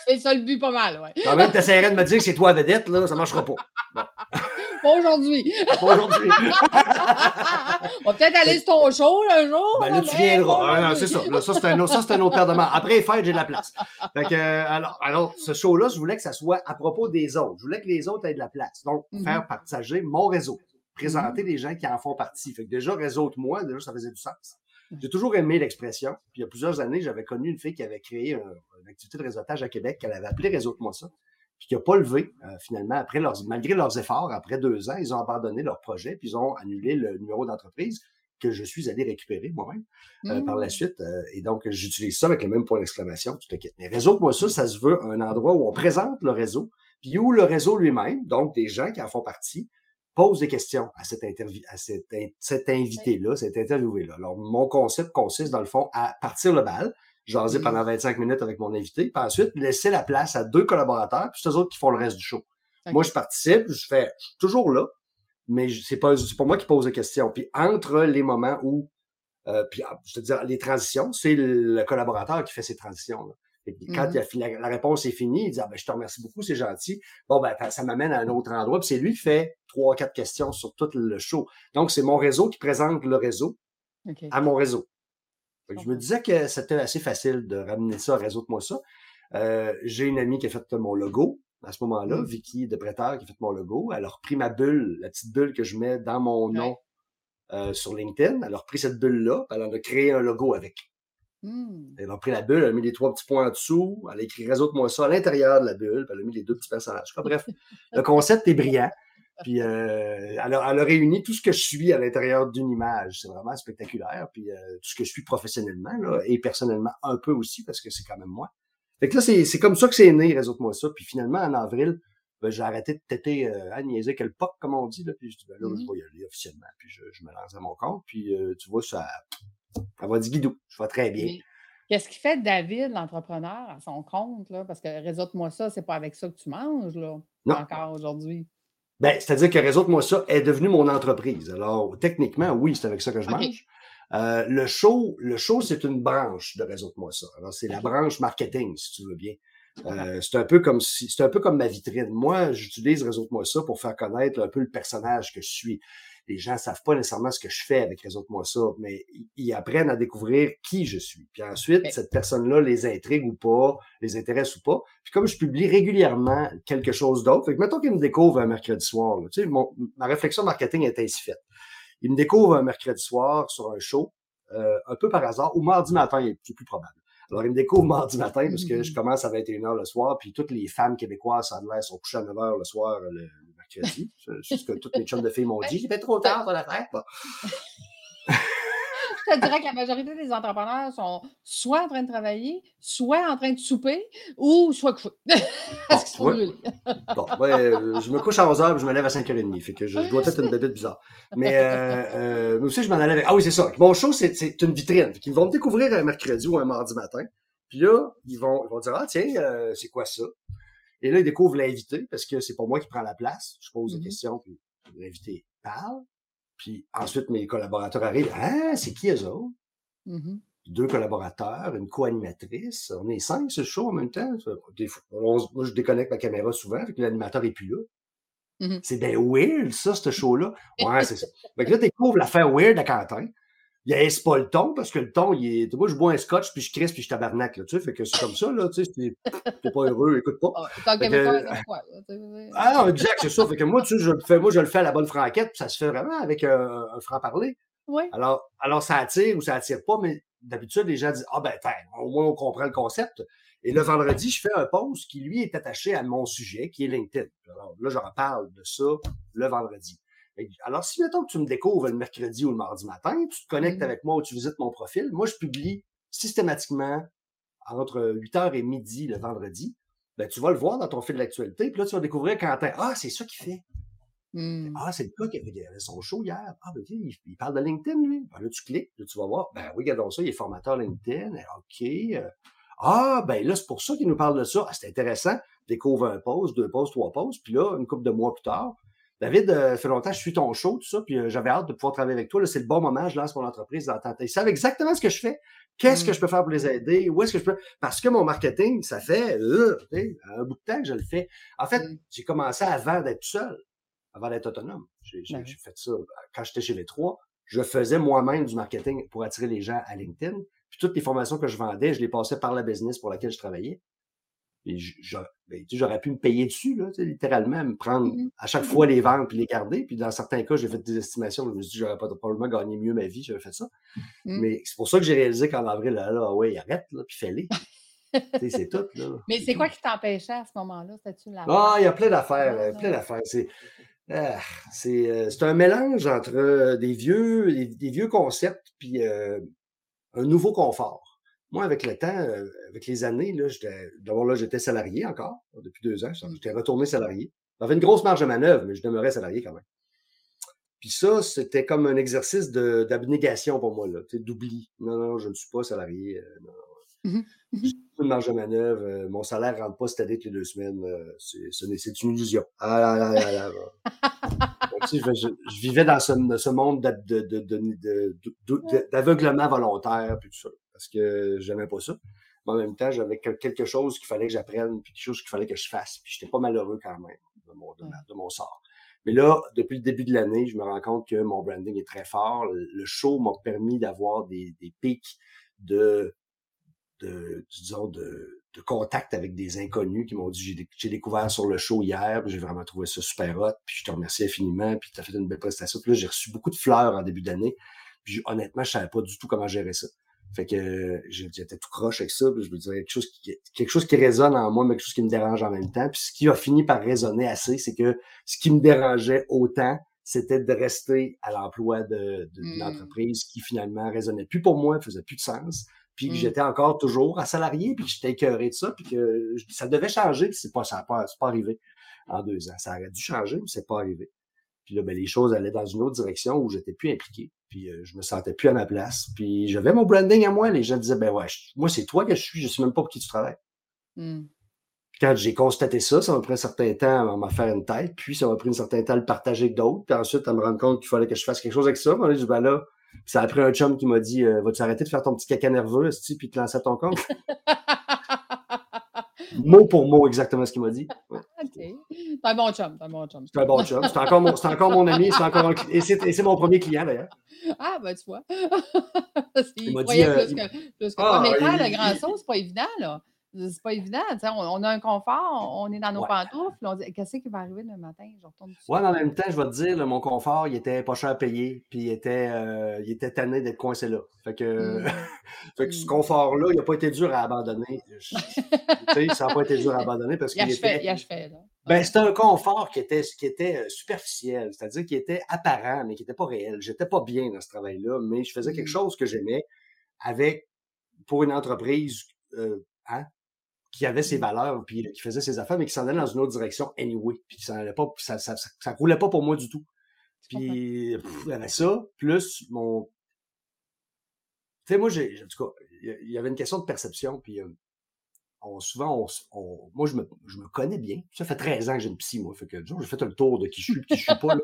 c'est ça le but pas mal, ouais. Quand même, tu essaierais de me dire que c'est toi vedette, là, ça marchera pas. Pas aujourd'hui. Pas aujourd'hui. On va peut-être aller sur ton show un jour. Ben là, tu viendras. Ah, c'est ça. ça, c'est un, ça, c'est un autre paire de mains. Après les fêtes, j'ai de la place. Fait que, euh, alors, alors, ce show-là, je voulais que ça soit à propos des autres. Je voulais que les autres aient de la place. Donc, mm-hmm. faire partager mon réseau présenter les gens qui en font partie. Fait que déjà, réseaute-moi, déjà, ça faisait du sens. J'ai toujours aimé l'expression. Puis il y a plusieurs années, j'avais connu une fille qui avait créé une activité de réseautage à Québec qu'elle avait appelée Réseaute-moi ça. Puis qui n'a pas levé, euh, finalement, après leurs, malgré leurs efforts, après deux ans, ils ont abandonné leur projet, puis ils ont annulé le numéro d'entreprise que je suis allé récupérer moi-même euh, par la mmh. suite. Euh, et donc, j'utilise ça avec le même point d'exclamation, tout à Mais Réseaute-moi ça, ça se veut un endroit où on présente le réseau, puis où le réseau lui-même, donc des gens qui en font partie, pose des questions à cet, à cet, cet invité-là, cet interviewé-là. Alors, mon concept consiste, dans le fond, à partir le bal, jaser pendant 25 minutes avec mon invité, puis ensuite, laisser la place à deux collaborateurs, puis c'est eux autres qui font le reste du show. Moi, je participe, je fais, je suis toujours là, mais c'est pas, pas moi qui pose des questions. Puis entre les moments où, euh, puis ah, je te dire, les transitions, c'est le collaborateur qui fait ces transitions-là. Quand mmh la, réponse est finie, il dit ah, ben, Je te remercie beaucoup, c'est gentil. Bon, ben, ça m'amène à un autre endroit. Puis c'est lui qui fait trois, quatre questions sur tout le show. Donc, c'est mon réseau qui présente le réseau à mon réseau. Je me disais que c'était assez facile de ramener ça à réseau de moi ça. Euh, j'ai une amie qui a fait mon logo à ce moment-là, mmh. Vicky de Prêteur qui a fait mon logo. Elle a repris ma bulle, la petite bulle que je mets dans mon nom euh, sur LinkedIn. Elle a repris cette bulle-là, elle en a créé un logo avec. Mmh. Elle a pris la bulle, elle a mis les trois petits points en dessous, elle a écrit Réseaute-moi ça à l'intérieur de la bulle, puis elle a mis les deux petits personnages. bref, le concept est brillant. Puis euh, elle, a, réuni tout ce que je suis à l'intérieur d'une image. C'est vraiment spectaculaire. Puis euh, tout ce que je suis professionnellement là, et personnellement un peu aussi, parce que c'est quand même moi. Fait que là, c'est comme ça que c'est né, Réseaute-moi ça. Puis finalement, en avril, ben, j'ai arrêté de têter euh, à niaiser quel POC, comme on dit. Là, puis je dis, ben là, je mmh vais y aller officiellement. Puis je, je me lance à mon compte. Puis euh, tu vois, ça, ça va du guidou. Je vais très bien. Qu'est-ce qui fait David, l'entrepreneur, à son compte? Là? Parce que réseaute-moi ça, c'est pas avec ça que tu manges, là, encore aujourd'hui. Ben, c'est-à-dire que réseaute-moi ça est devenu mon entreprise. Alors, techniquement, oui, c'est avec ça que je mange. Euh, le show, le show, c'est une branche de réseaute-moi ça. Alors, c'est la branche marketing, si tu veux bien. Euh, c'est un peu comme si, c'est un peu comme ma vitrine. Moi, j'utilise réseaute-moi ça pour faire connaître un peu le personnage que je suis les gens savent pas nécessairement ce que je fais avec Réseaute-moi ça, mais ils apprennent à découvrir qui je suis. Puis ensuite, cette personne-là les intrigue ou pas, les intéresse ou pas. Puis comme je publie régulièrement quelque chose d'autre, fait que mettons qu'ils me découvrent un mercredi soir, tu sais, ma réflexion marketing est ainsi faite. Ils me découvrent un mercredi soir sur un show, euh, un peu par hasard, ou mardi matin, c'est plus probable. Alors, ils me découvrent mardi matin parce que je mmh. commence à 21h le soir, puis toutes les femmes québécoises, ça l'air, sont couchées à 9h le soir le, mercredi. C'est ce que toutes mes chums de filles m'ont dit. Il fait trop tard pour la fête. Je te dirais que la majorité des entrepreneurs sont soit en train de travailler, soit en train de souper, ou soit couchés. Parce bon, bon euh, je me couche à 11h et je me lève à 5h30. Fait que je, dois être une bébête bizarre. Mais, euh, euh, aussi, je m'en allais avec. Ah oui, c'est ça. Mon show, c'est une vitrine. Ils vont me découvrir un mercredi ou un mardi matin. Puis là, ils vont, ils vont dire Ah, tiens, euh, c'est quoi ça? Et là, ils découvrent l'invité parce que c'est pas moi qui prends la place. Je pose des mmh questions, puis l'invité parle. Puis ensuite, mes collaborateurs arrivent. Ah, c'est qui eux autres? Mmh Deux collaborateurs, une co-animatrice. On est cinq ce show en même temps. moi, je déconnecte ma caméra souvent, fait que l'animateur est plus là. Mmh c'est bien weird, ça, ce show-là. Ouais, c'est ça. Fait que là, découvres l'affaire weird à Quentin il a pas le ton? Parce que le ton, il est. Moi, je bois un scotch, puis je crisse, puis je tabarnak, là, tu sais. Fait que c'est comme ça, là, tu sais. T'es pas heureux, écoute pas. Ah, ah non, exact, c'est ça. Fait que moi, tu sais, je le fais, moi, je le fais à la bonne franquette, puis ça se fait vraiment avec un, franc-parler. Oui. Alors, alors, ça attire ou ça attire pas, mais d'habitude, les gens disent Ah ben, au moins on comprend le concept. Et le vendredi, je fais un post qui, lui, est attaché à mon sujet, qui est LinkedIn. Alors là, j'en parle de ça le vendredi. Alors, si mettons que tu me découvres le mercredi ou le mardi matin, tu te connectes mmh. avec moi ou tu visites mon profil, moi, je publie systématiquement entre 8h et midi le vendredi. Ben, tu vas le voir dans ton fil d'actualité, puis là, tu vas découvrir quand Ah, c'est ça qu'il fait. Mmh. Ah, c'est le gars qui avait, son show hier. Ah, ben, il, il, parle de LinkedIn, lui. Ben, là, tu cliques, là, tu vas voir. Ben oui, regardons ça, il est formateur LinkedIn. OK. Euh, ah, ben là, c'est pour ça qu'il nous parle de ça. Ah, c'est intéressant. Découvre un poste, deux postes, trois postes. Puis là, une couple de mois plus tard, David, euh, ça fait longtemps que je suis ton show, tout ça, puis euh, j'avais hâte de pouvoir travailler avec toi. C'est le bon moment, je lance mon entreprise dans ta Ils savent exactement ce que je fais. Qu'est-ce que mmh. je peux faire pour les aider? Où est-ce que je peux? Parce que mon marketing, ça fait un bout de temps que je le fais. En fait, mmh. j'ai commencé avant d'être seul, avant d'être autonome. J'ai ben fait ça quand j'étais chez les trois. Je faisais moi-même du marketing pour attirer les gens à LinkedIn. Puis toutes les formations que je vendais, je les passais par la business pour laquelle je travaillais. Et ben, j'aurais pu me payer dessus, là, littéralement, me prendre mmh à chaque fois les ventes puis les garder. Puis dans certains cas, j'ai fait des estimations. Je me suis dit, j'aurais pas probablement gagné mieux ma vie, j'avais fait ça. Mmh. Mais c'est pour ça que j'ai réalisé qu'en avril, là, là, ouais, arrête, là, puis fais-les. c'est tout, là. Mais c'est quoi qui t'empêchait à ce moment-là? la Ah, il y a plein d'affaires, euh, plein d'affaires. C'est. Ah, euh, c'est un mélange entre euh, des vieux, des, vieux concepts puis un nouveau confort. Moi, avec le temps, avec les années, là, d'abord là, j'étais salarié encore depuis deux ans. Mmh. J'étais retourné salarié. J'avais une grosse marge de manœuvre, mais je demeurais salarié quand même. Puis ça, c'était comme un exercice d'abnégation pour moi, d'oubli. Non, non, je ne suis pas salarié. non, Mmh J'ai une marge de manœuvre. Euh, mon salaire ne rentre pas cette année toutes les deux semaines. Euh, c'est une illusion. Ah, là, là, là, Donc, je, je, vivais dans ce, ce monde d'aveuglement volontaire, puis tout ça, parce que j'aimais pas ça. Mais en même temps, j'avais quelque chose qu'il fallait que j'apprenne, puis quelque chose qu'il fallait que je fasse. Puis j'étais pas malheureux quand même de mon, de, de mon sort. Mais là, depuis le début de l'année, je me rends compte que mon branding est très fort. Le show m'a permis d'avoir des, des pics de de, disons, de, de contact avec des inconnus qui m'ont dit j'ai découvert sur le show hier, j'ai vraiment trouvé ça super hot, puis je te remercie infiniment, puis tu as fait une belle prestation. Puis là, j'ai reçu beaucoup de fleurs en début d'année, puis honnêtement, je savais pas du tout comment gérer ça. Fait que j'étais tout croche avec ça, puis je me disais quelque chose qui quelque chose qui résonne en moi, mais quelque chose qui me dérange en même temps. Puis ce qui a fini par résonner assez, c'est que ce qui me dérangeait autant, c'était de rester à l'emploi de, d'une mmh. entreprise qui finalement résonnait plus pour moi, faisait plus de sens puis mmh. j'étais encore toujours à salarié, puis j'étais écœuré de ça, puis que ça devait changer, puis c'est pas, ça pas, pas, arrivé en deux ans. Ça aurait dû changer, mais c'est pas arrivé. Puis là, ben, les choses allaient dans une autre direction où j'étais plus impliqué, puis euh, je me sentais plus à ma place. Puis j'avais mon branding à moi, les gens disaient, ben ouais, moi c'est toi que je suis, je sais même pas pour qui tu travailles. Mmh. Quand j'ai constaté ça, ça m'a pris un certain temps à m'en faire une tête, puis ça m'a pris un certain temps à le partager avec d'autres, puis ensuite à me rendre compte qu'il fallait que je fasse quelque chose avec ça. On a dit, ben là, ça a pris un chum qui m'a dit euh, Vas-tu arrêter de faire ton petit caca nerveux, puis te lancer à ton compte? Mot pour mot, exactement ce qu'il m'a dit. OK. C'est un bon chum. C'est un bon chum. C'est un bon chum. C'est encore, mon, encore mon ami. Encore et c'est mon premier client, d'ailleurs. Ah, ben tu vois. il, m'a dit. Euh, plus que, plus que ah, mais faire le grand saut, c'est pas évident, là. C'est pas évident. On, a un confort, on est dans nos pantoufles. On dit Qu'est-ce qui va arriver le matin? Je retourne Oui, mais en même temps, je vais te dire, mon confort, il était pas cher à payer, puis il était, euh, il était tanné d'être coincé là. Fait que, mmh. fait que ce mmh. confort-là, il n'a pas été dur à abandonner. ça n'a pas été dur à abandonner parce qu'il était. Il Ben, c'était un confort qui était, qui était euh, superficiel, c'est-à-dire qui était apparent, mais qui n'était pas réel. J'étais pas bien dans ce travail-là, mais je faisais quelque mmh. chose que j'aimais avec, pour une entreprise, euh, hein, qui avait ses valeurs, puis qui faisait ses affaires, mais qui s'en allait dans une autre direction anyway. Puis ça n'allait pas, ça, ça, ça, roulait pas pour moi du tout. Puis il y avait ça, plus mon. Tu sais, moi, j'ai. En tout cas, il y avait une question de perception, puis euh, souvent, on, moi, je me, je me connais bien. Ça fait 13 ans que j'ai une psy, moi. Fait que, j'ai fait le tour de qui je suis, qui je suis pas. Là.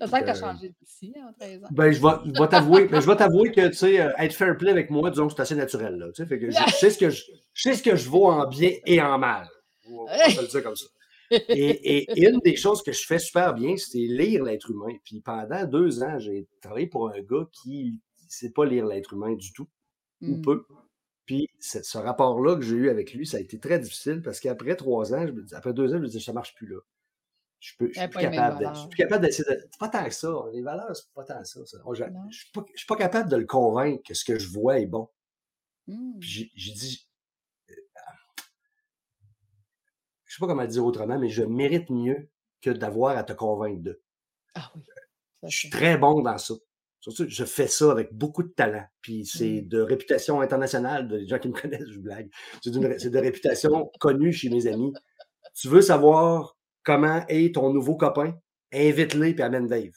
J'espère que tu as changé psy en 13 ans. Ben, je vais, t'avouer, ben, je vais t'avouer que, tu sais, euh, être fair play avec moi, disons que c'est assez naturel, là. Tu sais, fait que je, sais ce que je, je, sais ce que je vaux en bien et en mal. On va le dire comme ça. Et, et, une des choses que je fais super bien, c'est lire l'être humain. Puis pendant deux ans, j'ai travaillé pour un gars qui ne sait pas lire l'être humain du tout, ou mmh. peu. Puis ce rapport-là que j'ai eu avec lui, ça a été très difficile parce qu'après trois ans, après deux ans, je me disais, ça marche plus là. Je peux, je suis plus capable je suis plus capable d'essayer de. C'est pas tant que ça. Les valeurs, c'est pas tant ça. je, ne suis pas, suis pas capable de le convaincre que ce que je vois est bon. Mmh. Puis j'ai dit. Euh, je sais pas comment le dire autrement, mais je mérite mieux que d'avoir à te convaincre de. Ah oui. je suis très bon dans ça. Surtout, je fais ça avec beaucoup de talent. Puis c'est mmh. de réputation internationale. Les gens qui me connaissent, je blague. C'est de réputation connue chez mes amis. Tu veux savoir comment est ton nouveau copain, invite-le et amène Dave.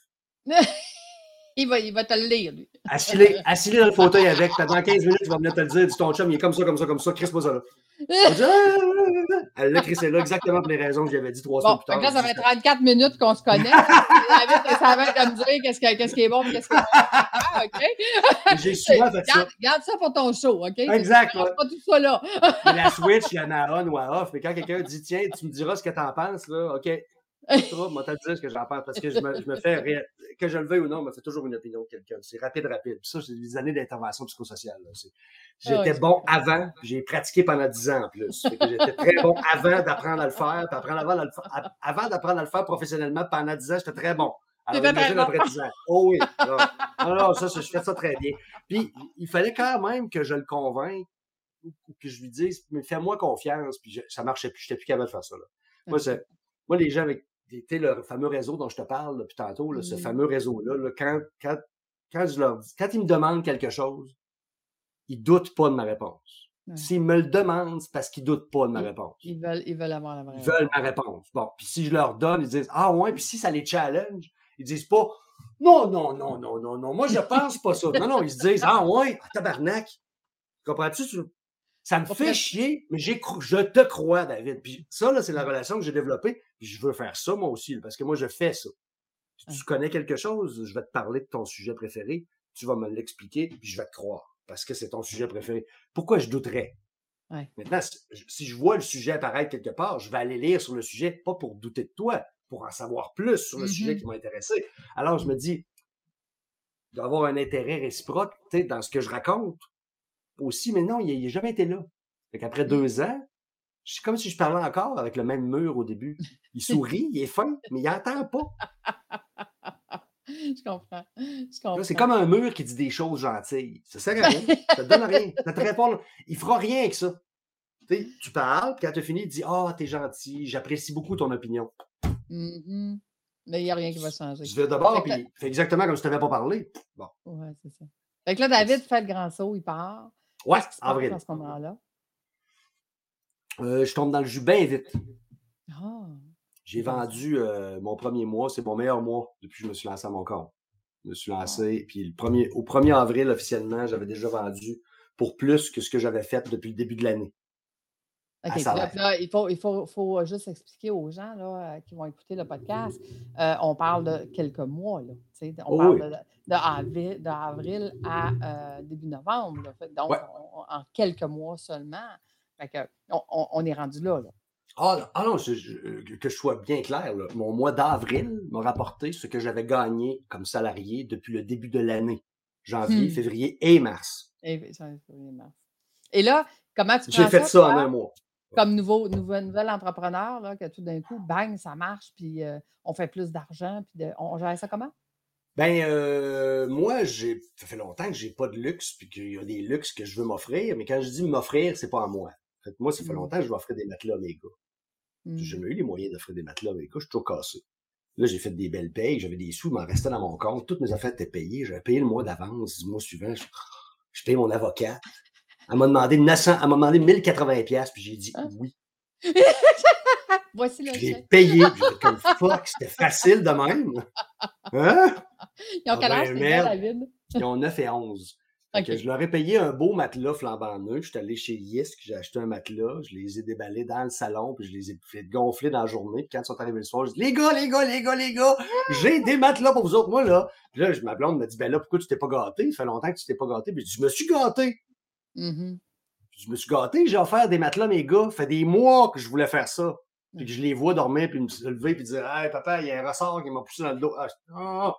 il, va, il va te le lire, lui. Assis-le dans le fauteuil avec. Pendant 15 minutes, tu vas venir te le dire. Dis ton chum, il est comme ça, comme ça, comme ça. Chris-moi ça là. Elle l'a crissé là exactement pour les raisons que j'avais dit trois semaines plus tard. Là, ça fait 34 minutes qu'on se connaît. ça va être me dire qu'est-ce, qu'est-ce qui est bon et qu'est-ce qui est bon. Ah, OK. J'ai souvent fait ça. Garde, ça pour ton show, OK? Exact. pas tout ça là. la switch, il y en a on ou à off. Mais quand quelqu'un dit, tiens, tu me diras ce que tu en penses, là, OK, moi, te dire ce que j'en pense parce que je me, je me fais, que je le veuille ou non, me fait toujours une opinion de quelqu'un. C'est rapide, rapide. Puis ça, c'est des années d'intervention psychosociale. Ah j'étais bon avant, j'ai pratiqué pendant dix ans en plus. J'étais très bon avant d'apprendre à le faire, puis avant, d'apprendre à le faire professionnellement pendant dix ans, j'étais très bon. Alors, imagine après dix ans. Oh oui. Alors, ça, je fais ça très bien. Puis, il fallait quand même que je le convainque ou que je lui dise, mais fais-moi confiance. Puis, ça marchait plus. Je n'étais plus capable de faire ça. Là. Moi, moi, les gens avec le fameux réseau dont je te parle depuis tantôt, ce mmh. fameux réseau-là, quand, quand, quand, quand ils me demandent quelque chose, ils ne doutent pas de ma réponse. S'ils me le demandent, c'est parce qu'ils ne doutent pas de ma réponse. Ils veulent, ils veulent avoir la réponse. Ils veulent ma réponse. Bon, puis si je leur donne, ils disent Ah ouais, puis si ça les challenge, ils disent pas Non, non, non, non, non, non, moi je pense pas ça. Non, non, ils se disent Ah ouais, tabarnak. Comprends-tu? Ça me fait chier, mais je te crois, David. Puis ça, là, c'est la relation que j'ai développée. Puis je veux faire ça, moi aussi, parce que moi, je fais ça. Si tu connais quelque chose, je vais te parler de ton sujet préféré, tu vas me l'expliquer, puis je vais te croire, parce que c'est ton sujet préféré. Pourquoi je douterais? Maintenant, si je vois le sujet apparaître quelque part, je vais aller lire sur le sujet, pas pour douter de toi, pour en savoir plus sur le sujet mm-hmm. qui m'a intéressé. Alors, je me dis, d'avoir un intérêt réciproque dans ce que je raconte, aussi, mais non, il n'a jamais été là. Fait qu'après deux ans, c'est comme si je parlais encore avec le même mur au début. Il sourit, il est fin, mais il n'entend pas. Je comprends. Je comprends. C'est comme un mur qui dit des choses gentilles. Ça sert à rien. Ça te donne rien. Ça te répond. Il fera rien avec ça. tu parles, puis quand tu as fini, il dit Ah, oh, t'es gentil, j'apprécie beaucoup ton opinion. Mm-hmm. Mais il n'y a rien qui va changer. Je vais d'abord, puis il fait exactement comme si tu n'avais pas parlé. Bon. Ouais, c'est ça. Fait que là, David fait le grand saut, il part. Ouais, avril. À ce moment-là? Euh, je tombe dans le jus bien vite. Ah. J'ai vendu euh, mon premier mois, c'est mon meilleur mois depuis que je me suis lancé à mon compte. Je me suis lancé, puis le premier, au 1er avril, officiellement, j'avais déjà vendu pour plus que ce que j'avais fait depuis le début de l'année. OK. il faut, il faut, faut, juste expliquer aux gens là, euh, qui vont écouter le podcast. on parle de quelques mois. Là, on oh parle de, d'avril à début novembre. donc, en quelques mois seulement. on, est rendu là. Ah, ah, non, que je sois bien clair, mon mois d'avril m'a rapporté ce que j'avais gagné comme salarié depuis le début de l'année, janvier, hmm. février et mars. Et, mars. et là, comment tu J'ai fait ça, en un mois. Comme nouveau, nouvel, entrepreneur, là, que tout d'un coup, bang, ça marche, puis euh, on fait plus d'argent, puis on gère ça comment? Ben, euh, moi, j'ai, ça fait longtemps que j'ai pas de luxe, puis qu'il y a des luxes que je veux m'offrir, mais quand je dis m'offrir, c'est pas à moi. En fait, moi, ça fait mmh. longtemps que je veux offrir des matelas à mes gars. J'ai jamais eu les moyens d'offrir des matelas à mes gars, je suis toujours cassé. Là, j'ai fait des belles payes, j'avais des sous, il m'en restait dans mon compte, toutes mes affaires étaient payées, j'avais payé le mois d'avance, du mois suivant, je, je paye mon avocat. Elle m'a demandé 900, elle m'a demandé 1080 pièces, puis j'ai dit ah. oui. Voici le J'ai payé, j'ai comme fuck, c'était facile de même. Hein? Ils ont quel âge, David? Ils ont 9 et 11. je leur ai payé un beau matelas flambant neuf. Je suis allé chez Yisk, j'ai acheté un matelas, je les ai déballés dans le salon, puis je les ai fait gonfler dans la journée. Puis quand ils sont arrivés le soir, je dis Les gars, les gars, les gars, les gars, j'ai des matelas pour vous autres. Moi, là, là ma blonde m'a dit Ben là, pourquoi tu t'es pas gâté? Ça fait longtemps que tu t'es pas gâté. Puis je dis Je me suis gâté. Mm-hmm. Je me suis gâté, j'ai offert des matelas, mes gars. Ça fait des mois que je voulais faire ça. Puis que je les vois dormir, puis me lever, puis dire Hey, papa, il y a un ressort qui m'a poussé dans le dos. Ah.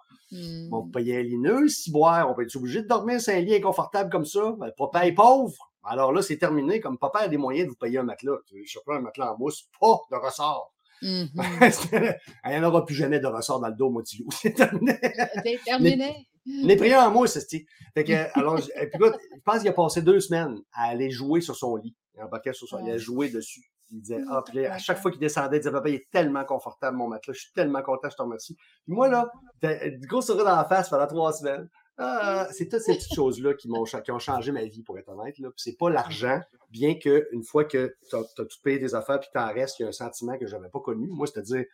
On peut y aller si boire, on peut être obligé de dormir c'est un lit inconfortable comme ça? Ben, papa est pauvre. Alors là, c'est terminé. Comme papa a des moyens de vous payer un matelas. Je prends un matelas en mousse, pas de ressort. Mm-hmm. Il n'y en aura plus jamais de ressort dans le dos, Motilou. C'est terminé. C'est terminé. Les prières en moi, c'est Fait que, alors, je, pense qu'il a passé deux semaines à aller jouer sur son lit. Il a sur son lit, a joué dessus. Il disait, ah, puis à chaque fois qu'il descendait, il disait, papa, il est tellement confortable, mon matelas, je suis tellement content, je te remercie. Puis moi, là, du gros sourire dans la face pendant trois semaines. Ah, c'est toutes ces petites choses-là qui m'ont qui ont changé ma vie, pour être honnête. Là. c'est pas l'argent, bien que une fois que tu as, tout payé tes affaires puis t'en restes, il y a un sentiment que j'avais pas connu. Moi, c'est-à-dire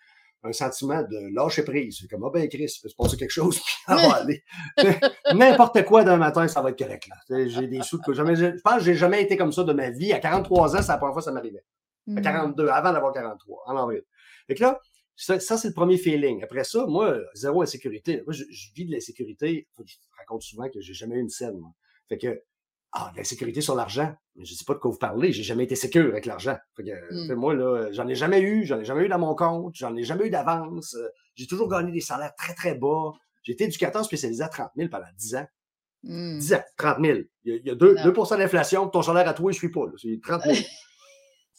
un sentiment de lâcher prise. C'est comme, ah ben Chris, il peut se passer quelque chose, puis ça va aller. N'importe quoi d'un matin, ça va être correct. là. J'ai des sous que jamais. Je pense que j'ai jamais été comme ça de ma vie. À 43 ans, c'est la première fois que ça m'arrivait. À 42, mm. avant d'avoir 43, en avril. Et que là, ça, c'est le premier feeling. Après ça, moi, zéro insécurité. Moi, je, vis de l'insécurité. Je raconte souvent que j'ai jamais eu une scène. Moi. Fait que, ah, l'insécurité sur l'argent. Mais je sais pas de quoi vous parlez. J'ai jamais été sécure avec l'argent. Fait que, hmm. moi, là, j'en ai jamais eu. J'en ai jamais eu dans mon compte. J'en ai jamais eu d'avance. J'ai toujours gagné des salaires très, très bas. J'ai été éducateur spécialisé à 30 000 pendant 10 ans. 10 hmm. ans, 30 000. Il y a, 2%, d'inflation. Ton salaire à toi, je suis pas. C'est 30 000.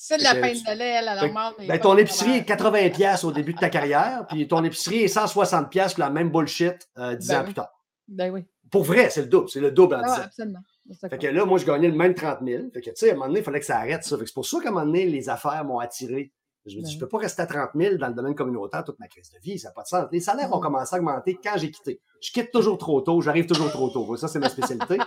C'est de la peine de lait, à la mort. Ben, ton épicerie est 80$ au début de ta carrière, puis ton épicerie est 160$ pour la même bullshit euh, 10 ben ans plus tard. Ben oui. Pour vrai, c'est le double. C'est le double en 10 ah, Absolument. Fait que là, moi, je gagnais le même 30 000. Fait que, tu sais, à un moment donné, il fallait que ça arrête ça. c'est pour ça qu'à un moment donné, les affaires m'ont attiré. Je me dis, je peux pas rester à 30 000 dans le domaine communautaire toute ma crise de vie. Ça n'a pas de sens. Les salaires ont commencé à augmenter quand j'ai quitté. Je quitte toujours trop tôt. J'arrive toujours trop tôt. Ça, c'est ma spécialité.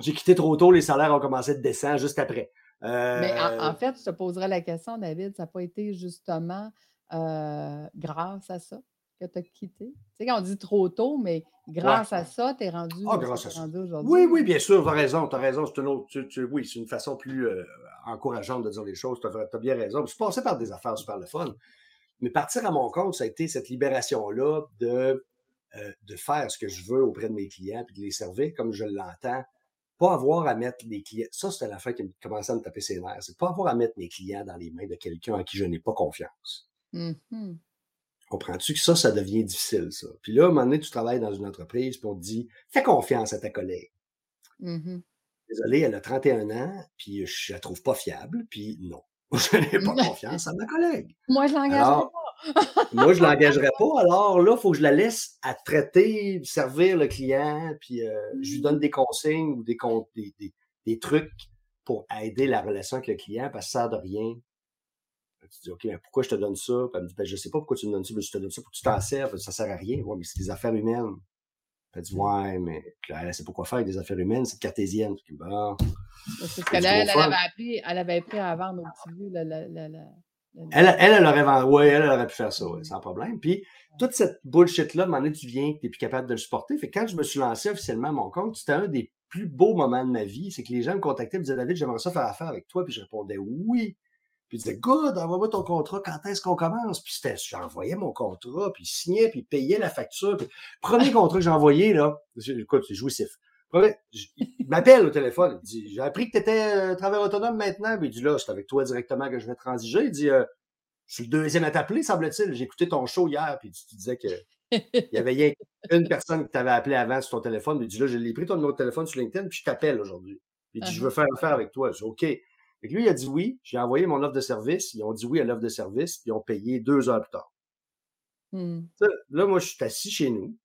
j'ai quitté trop tôt. Les salaires ont commencé à descendre juste après. Mais en, euh, fait, je te poserais la question, David, ça n'a pas été justement euh, grâce à ça que tu as quitté? Tu sais, quand on dit trop tôt, mais grâce à ça, tu es rendu, ah, aujourd'hui. Oui, oui, bien sûr, tu as raison, tu as raison. C'est une autre, oui, c'est une façon plus euh, encourageante de dire les choses. Tu as, bien raison. Je suis passé par des affaires super le fun. Mais partir à mon compte, ça a été cette libération-là de, de faire ce que je veux auprès de mes clients et de les servir comme je l'entends pas avoir à mettre les clients. Ça, c'était la fin qui commençait à me taper ses nerfs. C'est pas avoir à mettre mes clients dans les mains de quelqu'un à qui je n'ai pas confiance. Mm-hmm. Comprends-tu que ça, ça devient difficile, ça? Puis là, à un moment donné, tu travailles dans une entreprise, puis on te dit Fais confiance à ta collègue. Mm-hmm. Désolé, elle a 31 ans, puis je la trouve pas fiable, puis non. Je n'ai pas confiance à ma collègue. Moi, je l'engagerai pas. Moi, je ne l'engagerai pas. Alors là, il faut que je la laisse à traiter, servir le client, puis euh, je lui donne des consignes ou des, des, des, trucs pour aider la relation avec le client, parce que ça ne sert de rien. Tu dis, OK, mais pourquoi je te donne ça? Puis elle me dit, ben, je sais pas pourquoi tu me donnes ça, mais je te donne ça pour que tu t'en serves, ça sert à rien. Ouais, mais c'est des affaires humaines. Elle dit, ouais, mais là, elle sait pas quoi faire avec des affaires humaines, c'est cartésienne. Bon. C'est ce qu'elle elle, avait appris, elle avait appris à vendre au petit la, la, la, elle, elle, elle aurait, ouais, elle, aurait pu faire ça, sans problème. Puis, toute cette bullshit-là, à un moment donné, tu viens, tu n'es plus capable de le supporter. Fait que quand je me suis lancé officiellement à mon compte, c'était un des plus beaux moments de ma vie. C'est que les gens me contactaient, me disaient, David, j'aimerais ça faire affaire avec toi. Puis je répondais, oui. Puis ils disaient, good, envoie-moi ton contrat, quand est-ce qu'on commence? Puis c'était, j'envoyais mon contrat, puis il signait, puis il payait la facture. premier contrat que j'ai envoyé, là, écoute, c'est jouissif. Il m'appelle au téléphone. Il dit J'ai appris que tu étais euh, travailleur autonome maintenant. Puis il dit Là, c'est avec toi directement que je vais transiger. Il dit euh, Je suis le deuxième à t'appeler, semble-t-il. J'ai écouté ton show hier. Puis tu, disais que. Il y avait une personne qui t'avait appelé avant sur ton téléphone. Il dit Là, j'ai pris ton numéro de téléphone sur LinkedIn. Puis je t'appelle aujourd'hui. Il dit Je veux faire affaire avec toi. Je dis OK. Et lui, il a dit oui. J'ai envoyé mon offre de service. Ils ont dit oui à l'offre de service. Puis ils ont payé deux heures plus tard. Hmm. là, moi, je suis assis chez nous.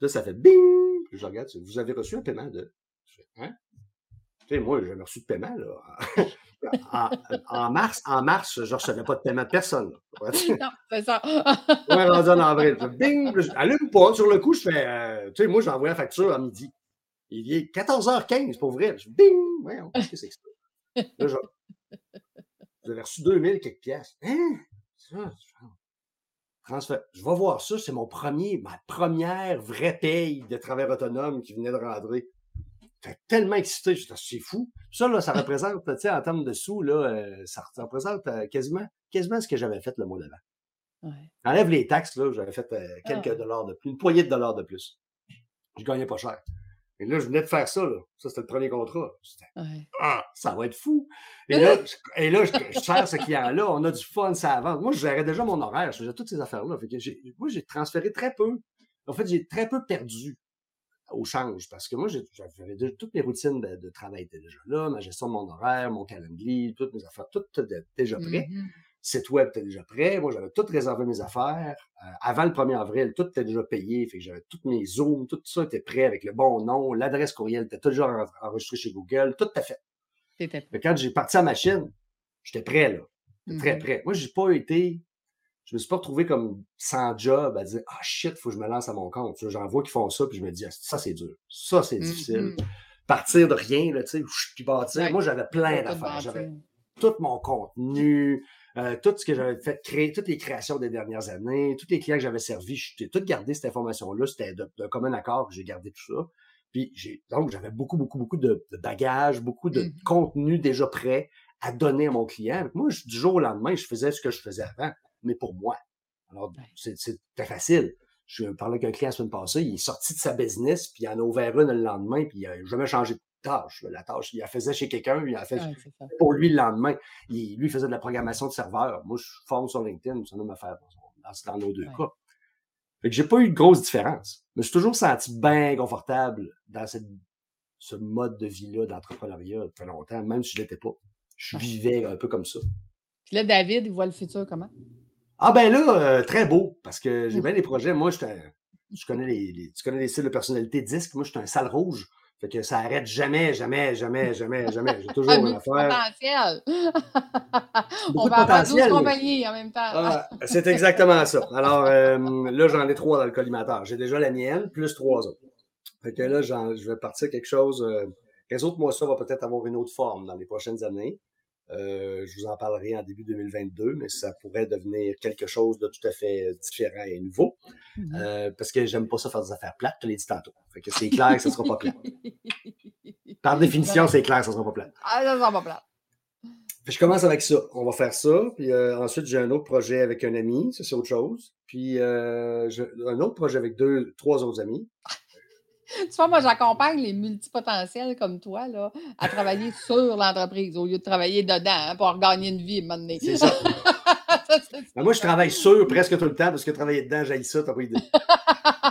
Là, ça fait bing je regarde, vous avez reçu un paiement de. Hein? Tu sais, moi, j'ai jamais reçu de paiement, là. en, mars, en mars, je ne recevais pas de paiement de personne. non, c'est ça. ouais, rendu en avril. Bing! Allume pas. Sur le coup, je fais. Euh, tu sais, moi, j'ai envoyé la facture à midi. Il est 14h15, pour vrai. Je bing! Ouais, qu'est-ce que c'est que ça? Là, j'avais reçu 2000 quelques pièces. Hein? Ça, transfert. Je vais voir ça, c'est mon premier, ma première vraie paye de travail autonome qui venait de rentrer. J'étais tellement excité, je c'est fou. Ça, là, ça représente, tu sais, en termes de sous, là, euh, ça, représente euh, quasiment, quasiment ce que j'avais fait le mois d'avant. Ouais. Enlève les taxes, là, j'avais fait euh, quelques ah. dollars de plus, une poignée de dollars de plus. Je gagnais pas cher. Et là, je venais de faire ça, là. Ça, c'était le premier contrat. Ah, ça va être fou. Et là, je, et là, je, sers ce client-là. On a du fun, ça avance. Moi, je gérais déjà mon horaire. Je faisais toutes ces affaires-là. moi, j'ai transféré très peu. En fait, j'ai très peu perdu au change parce que moi, j'avais toutes mes routines de, travail étaient déjà là, ma gestion de mon horaire, mon calendrier, toutes mes affaires, tout était déjà prêt. Mm-hmm. Site web était déjà prêt. Moi, j'avais tout réservé mes affaires. Euh, avant le 1er avril, tout était déjà payé. Fait que j'avais tous mes Zooms, tout ça était prêt avec le bon nom. L'adresse courriel était toujours enregistrée chez Google. Tout était fait. Mais quand j'ai parti à ma machine, j'étais prêt, là. Très mm-hmm. prêt. Moi, j'ai pas été. Je me suis pas retrouvé comme sans job à dire Ah shit, faut que je me lance à mon compte. J'en vois qui font ça, puis je me dis ah, ça, c'est dur. Ça, c'est difficile. Mm-hmm. Partir de rien, là, tu sais, puis bâtir. Moi, j'avais plein d'affaires. J'avais tout mon contenu, euh, tout ce que j'avais fait créer, toutes les créations des dernières années, tous les clients que j'avais servis, j'ai tout gardé cette information-là. C'était d'un commun accord que j'ai gardé tout ça. Puis j'ai, donc, j'avais beaucoup, beaucoup, beaucoup de, bagages, beaucoup de mmh contenu déjà prêt à donner à mon client. Moi, du jour au lendemain, je faisais ce que je faisais avant, mais pour moi. Alors, c'était facile. Je parlais avec un client la semaine passée, il est sorti de sa business, puis il en a ouvert une le lendemain, puis il n'a jamais changé tâche. La tâche, il la faisait chez quelqu'un, il a fait pour lui le lendemain. lui, il faisait de la programmation de serveur. Moi, je forme sur LinkedIn, ça m'a faire dans, dans nos deux cas. Fait que j'ai pas eu de grosse différence. Mais je me suis toujours senti bien confortable dans cette, ce mode de vie-là d'entrepreneuriat depuis longtemps, même si je l'étais pas. Je vivais un peu comme ça. Puis là, David, il voit le futur comment? Ah ben là, euh, très beau, parce que j'ai bien des projets. Moi, je connais les, tu connais les styles de personnalité disque. Moi, je suis un sale rouge. Fait que ça arrête jamais, jamais, jamais, jamais, jamais. J'ai toujours une affaire. potentiel. On va avoir 12 compagnies en même temps. Ah, c'est exactement ça. Alors euh, là, j'en ai trois dans le collimateur. J'ai déjà la mienne, plus trois autres. Fait que là, je vais partir quelque chose. Euh, autres, moi, ça va peut-être avoir une autre forme dans les prochaines années. Euh, je vous en parlerai en début 2022, mais ça pourrait devenir quelque chose de tout à fait différent et nouveau. Mm-hmm. Euh, parce que j'aime pas ça faire des affaires plates, tu l'as dit tantôt. Fait que c'est clair que ça sera pas plat. Par définition, c'est clair que ça sera pas plat. Ah, ça sera pas plat. je commence avec ça. On va faire ça. Puis euh, ensuite, j'ai un autre projet avec un ami. Ça, c'est autre chose. Puis un autre projet avec deux, trois autres amis. Tu vois, moi, j'accompagne les multipotentiels comme toi là, à travailler sur l'entreprise au lieu de travailler dedans hein, pour gagner une vie moment C'est ça. Ben, moi, je travaille sur presque tout le temps parce que travailler dedans, j'ai ça, t'as pas idée.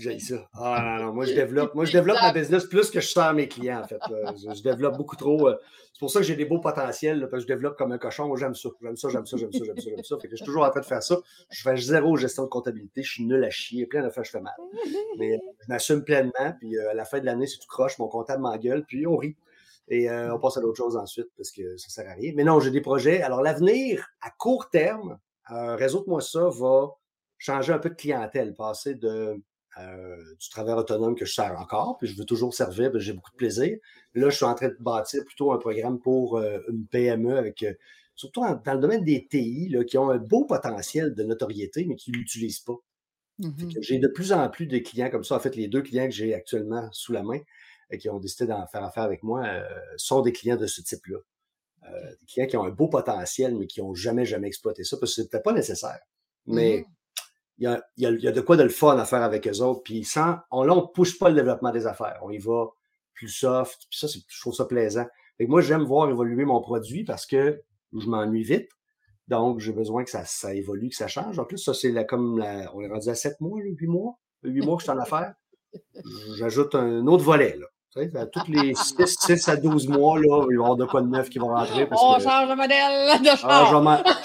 J'ai ça. Ah non, non, moi je développe, moi je développe ma business plus que je sers mes clients, en fait. Je, développe beaucoup trop. Euh, c'est pour ça que j'ai des beaux potentiels, parce que je développe comme un cochon. Moi, j'aime ça. J'aime ça, j'aime ça, j'aime ça, j'aime ça, j'aime ça. Fait que je suis toujours en train de faire ça. Je fais zéro gestion de comptabilité, je suis nul à chier, plein de fois je fais mal. Mais euh, je m'assume pleinement, puis euh, à la fin de l'année, c'est tout croche, mon comptable m'engueule, puis on rit. Et on passe à d'autres choses ensuite parce que ça sert à rien. Mais non, j'ai des projets. Alors, l'avenir, à court terme, réseau de moi ça va changer un peu de clientèle, passer de euh, du travail autonome que je sers encore, puis je veux toujours servir, j'ai beaucoup de plaisir. Là, je suis en train de bâtir plutôt un programme pour euh, une PME avec, euh, surtout dans le domaine des TI, là, qui ont un beau potentiel de notoriété, mais qui ne l'utilisent pas. Mmh j'ai de plus en plus de clients comme ça. En fait, les deux clients que j'ai actuellement sous la main et qui ont décidé d'en faire affaire avec moi sont des clients de ce type-là. des clients qui ont un beau potentiel, mais qui n'ont jamais, jamais exploité ça parce que ce n'était pas nécessaire. Mais mmh il y, a, il, y a, de quoi de le fun à faire avec eux autres. Puis sans, on, là, on pousse pas le développement des affaires. On y va plus soft. Puis ça, je trouve ça plaisant. Et moi, j'aime voir évoluer mon produit parce que je m'ennuie vite. Donc, j'ai besoin que ça, ça évolue, que ça change. En plus, ça, c'est comme la, on est rendu à sept mois, huit mois? Huit mois que je suis en affaires? J'ajoute un autre volet, là. Tous les 6, à 12 mois, là, il va y avoir de quoi de neuf qui vont rentrer. Parce on change de modèle de ah,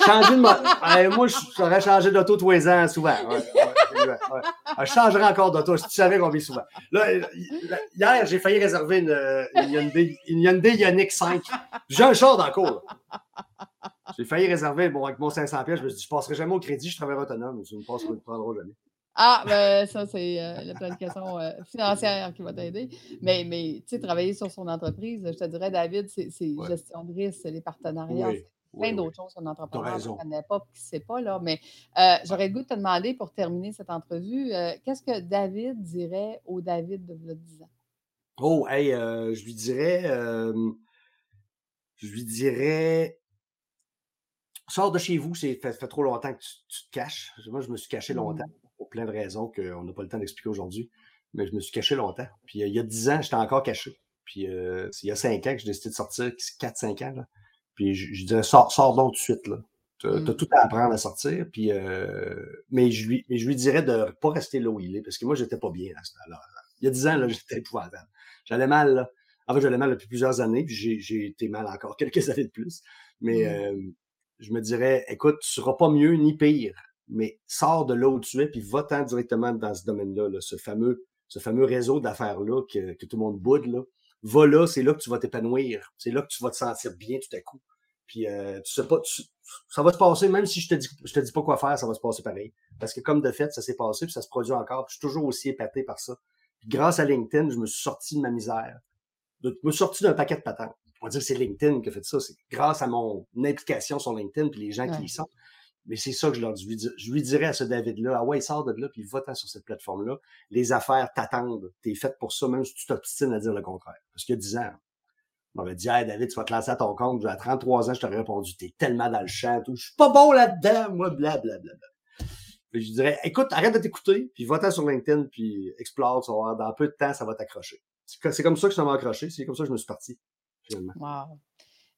changer de modèle. moi, j'aurais changé d'auto tous les ans souvent. Je changerais encore d'auto. Si tu savais qu'on vit souvent. Là, hier, j'ai failli réserver une, une, Hyundai, une Hyundai Ioniq 5. J'ai un char dans le cours. J'ai failli réserver bon, avec mon 500 pièces. Je me suis dit, je ne passerai jamais au crédit, je travaillerai autonome. Je ne me prendrai jamais. Ah, ben ça, c'est euh, la planification euh, financière qui va t'aider. Mais, mais tu sais, travailler sur son entreprise, je te dirais, David, c'est gestion de risque, c'est les partenariats, c'est plein d'autres choses qu'un entrepreneur ne connaît pas et qui ne sait pas. Là. Mais euh, j'aurais le goût de te demander, pour terminer cette entrevue, qu'est-ce que David dirait au David de 10 ans? Oh, hey, je lui dirais, je lui dirais, sors de chez vous, c'est fait, fait, trop longtemps que tu, tu, te caches. Moi, je me suis caché longtemps. Pour plein de raisons qu'on n'a pas le temps d'expliquer aujourd'hui. Mais je me suis caché longtemps. Puis euh, il y a dix ans, j'étais encore caché. Puis euh, il y a cinq ans que j'ai décidé de sortir, quatre, cinq ans. Là. Puis je, je disais, sors, sors donc tout de suite. Là. Tu as, mmh. tout à apprendre à sortir. Puis, euh, mais, je lui, mais je lui dirais de ne pas rester là où il est, parce que moi, j'étais pas bien à ce temps-là. Il y a dix ans, là, j'étais épouvantable. J'allais mal, là. En fait, j'allais mal depuis plusieurs années, puis j'ai été mal encore quelques années de plus. Mais mmh. je me dirais, écoute, tu seras pas mieux ni pire, mais sors de là où tu es, puis va-t'en directement dans ce domaine-là, ce fameux, ce fameux réseau d'affaires-là que, tout le monde boude, là. Va là, c'est là que tu vas t'épanouir. C'est là que tu vas te sentir bien tout à coup. Puis euh, tu sais pas, ça va se passer, même si je te dis je te dis pas quoi faire, ça va se passer pareil. Parce que comme de fait, ça s'est passé, puis ça se produit encore. Puis je suis toujours aussi épaté par ça. Puis grâce à LinkedIn, je me suis sorti de ma misère. Je me suis sorti d'un paquet de patentes. On va dire que c'est LinkedIn qui a fait ça. C'est grâce à mon implication sur LinkedIn puis les gens qui y sont. Mais c'est ça que je leur dis. Je lui dirais à ce David-là, ah ouais, sort de là, puis va-t'en sur cette plateforme-là. Les affaires t'attendent. T'es fait pour ça, même si tu t'obstines à dire le contraire. Parce qu'il y a 10 ans, on m'avait dit, hey, David, tu vas te lancer à ton compte. À 33 ans, je t'aurais répondu, t'es tellement dans le champ, tout. Je suis pas bon là-dedans, moi, blablabla. je dirais, écoute, arrête de t'écouter, puis va-t'en sur LinkedIn, puis explore, tu vas voir, dans peu de temps, ça va t'accrocher. C'est comme ça que ça m'a accroché, c'est comme ça que je me suis parti, finalement. Wow.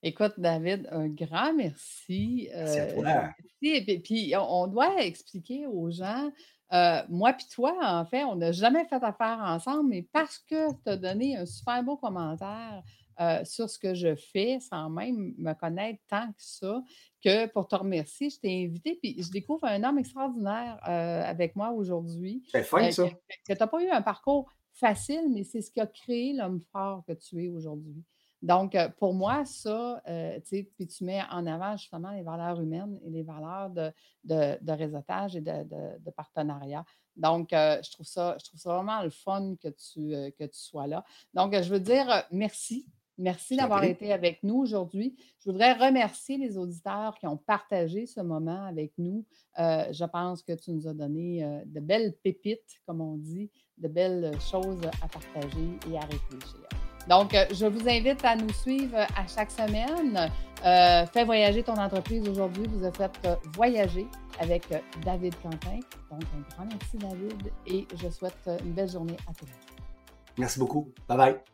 Écoute, David, un grand merci. Merci à toi. Et puis, on doit expliquer aux gens, euh, moi puis toi, en fait, on n'a jamais fait affaire ensemble, mais parce que tu as donné un super beau commentaire euh, sur ce que je fais, sans même me connaître tant que ça, que pour te remercier, je t'ai invité, puis je découvre un homme extraordinaire euh, avec moi aujourd'hui. C'est fin, ça. Que tu n'as pas eu un parcours facile, mais c'est ce qui a créé l'homme fort que tu es aujourd'hui. Donc, euh, pour moi, ça, euh, tu sais, puis tu mets en avant justement les valeurs humaines et les valeurs de, de, réseautage et de, partenariat. Donc, euh, je, trouve ça, je trouve ça vraiment le fun que tu, que tu sois là. Donc, je veux dire merci. Merci d'avoir été avec nous aujourd'hui. Je voudrais remercier les auditeurs qui ont partagé ce moment avec nous. je pense que tu nous as donné de belles pépites, comme on dit, de belles choses à partager et à réfléchir. Donc, euh, je vous invite à nous suivre à chaque semaine. Euh, fais voyager ton entreprise aujourd'hui. Vous avez fait euh, voyager avec David Quentin. Donc, un grand merci, David, et je souhaite une belle journée à tous. Merci beaucoup. Bye bye.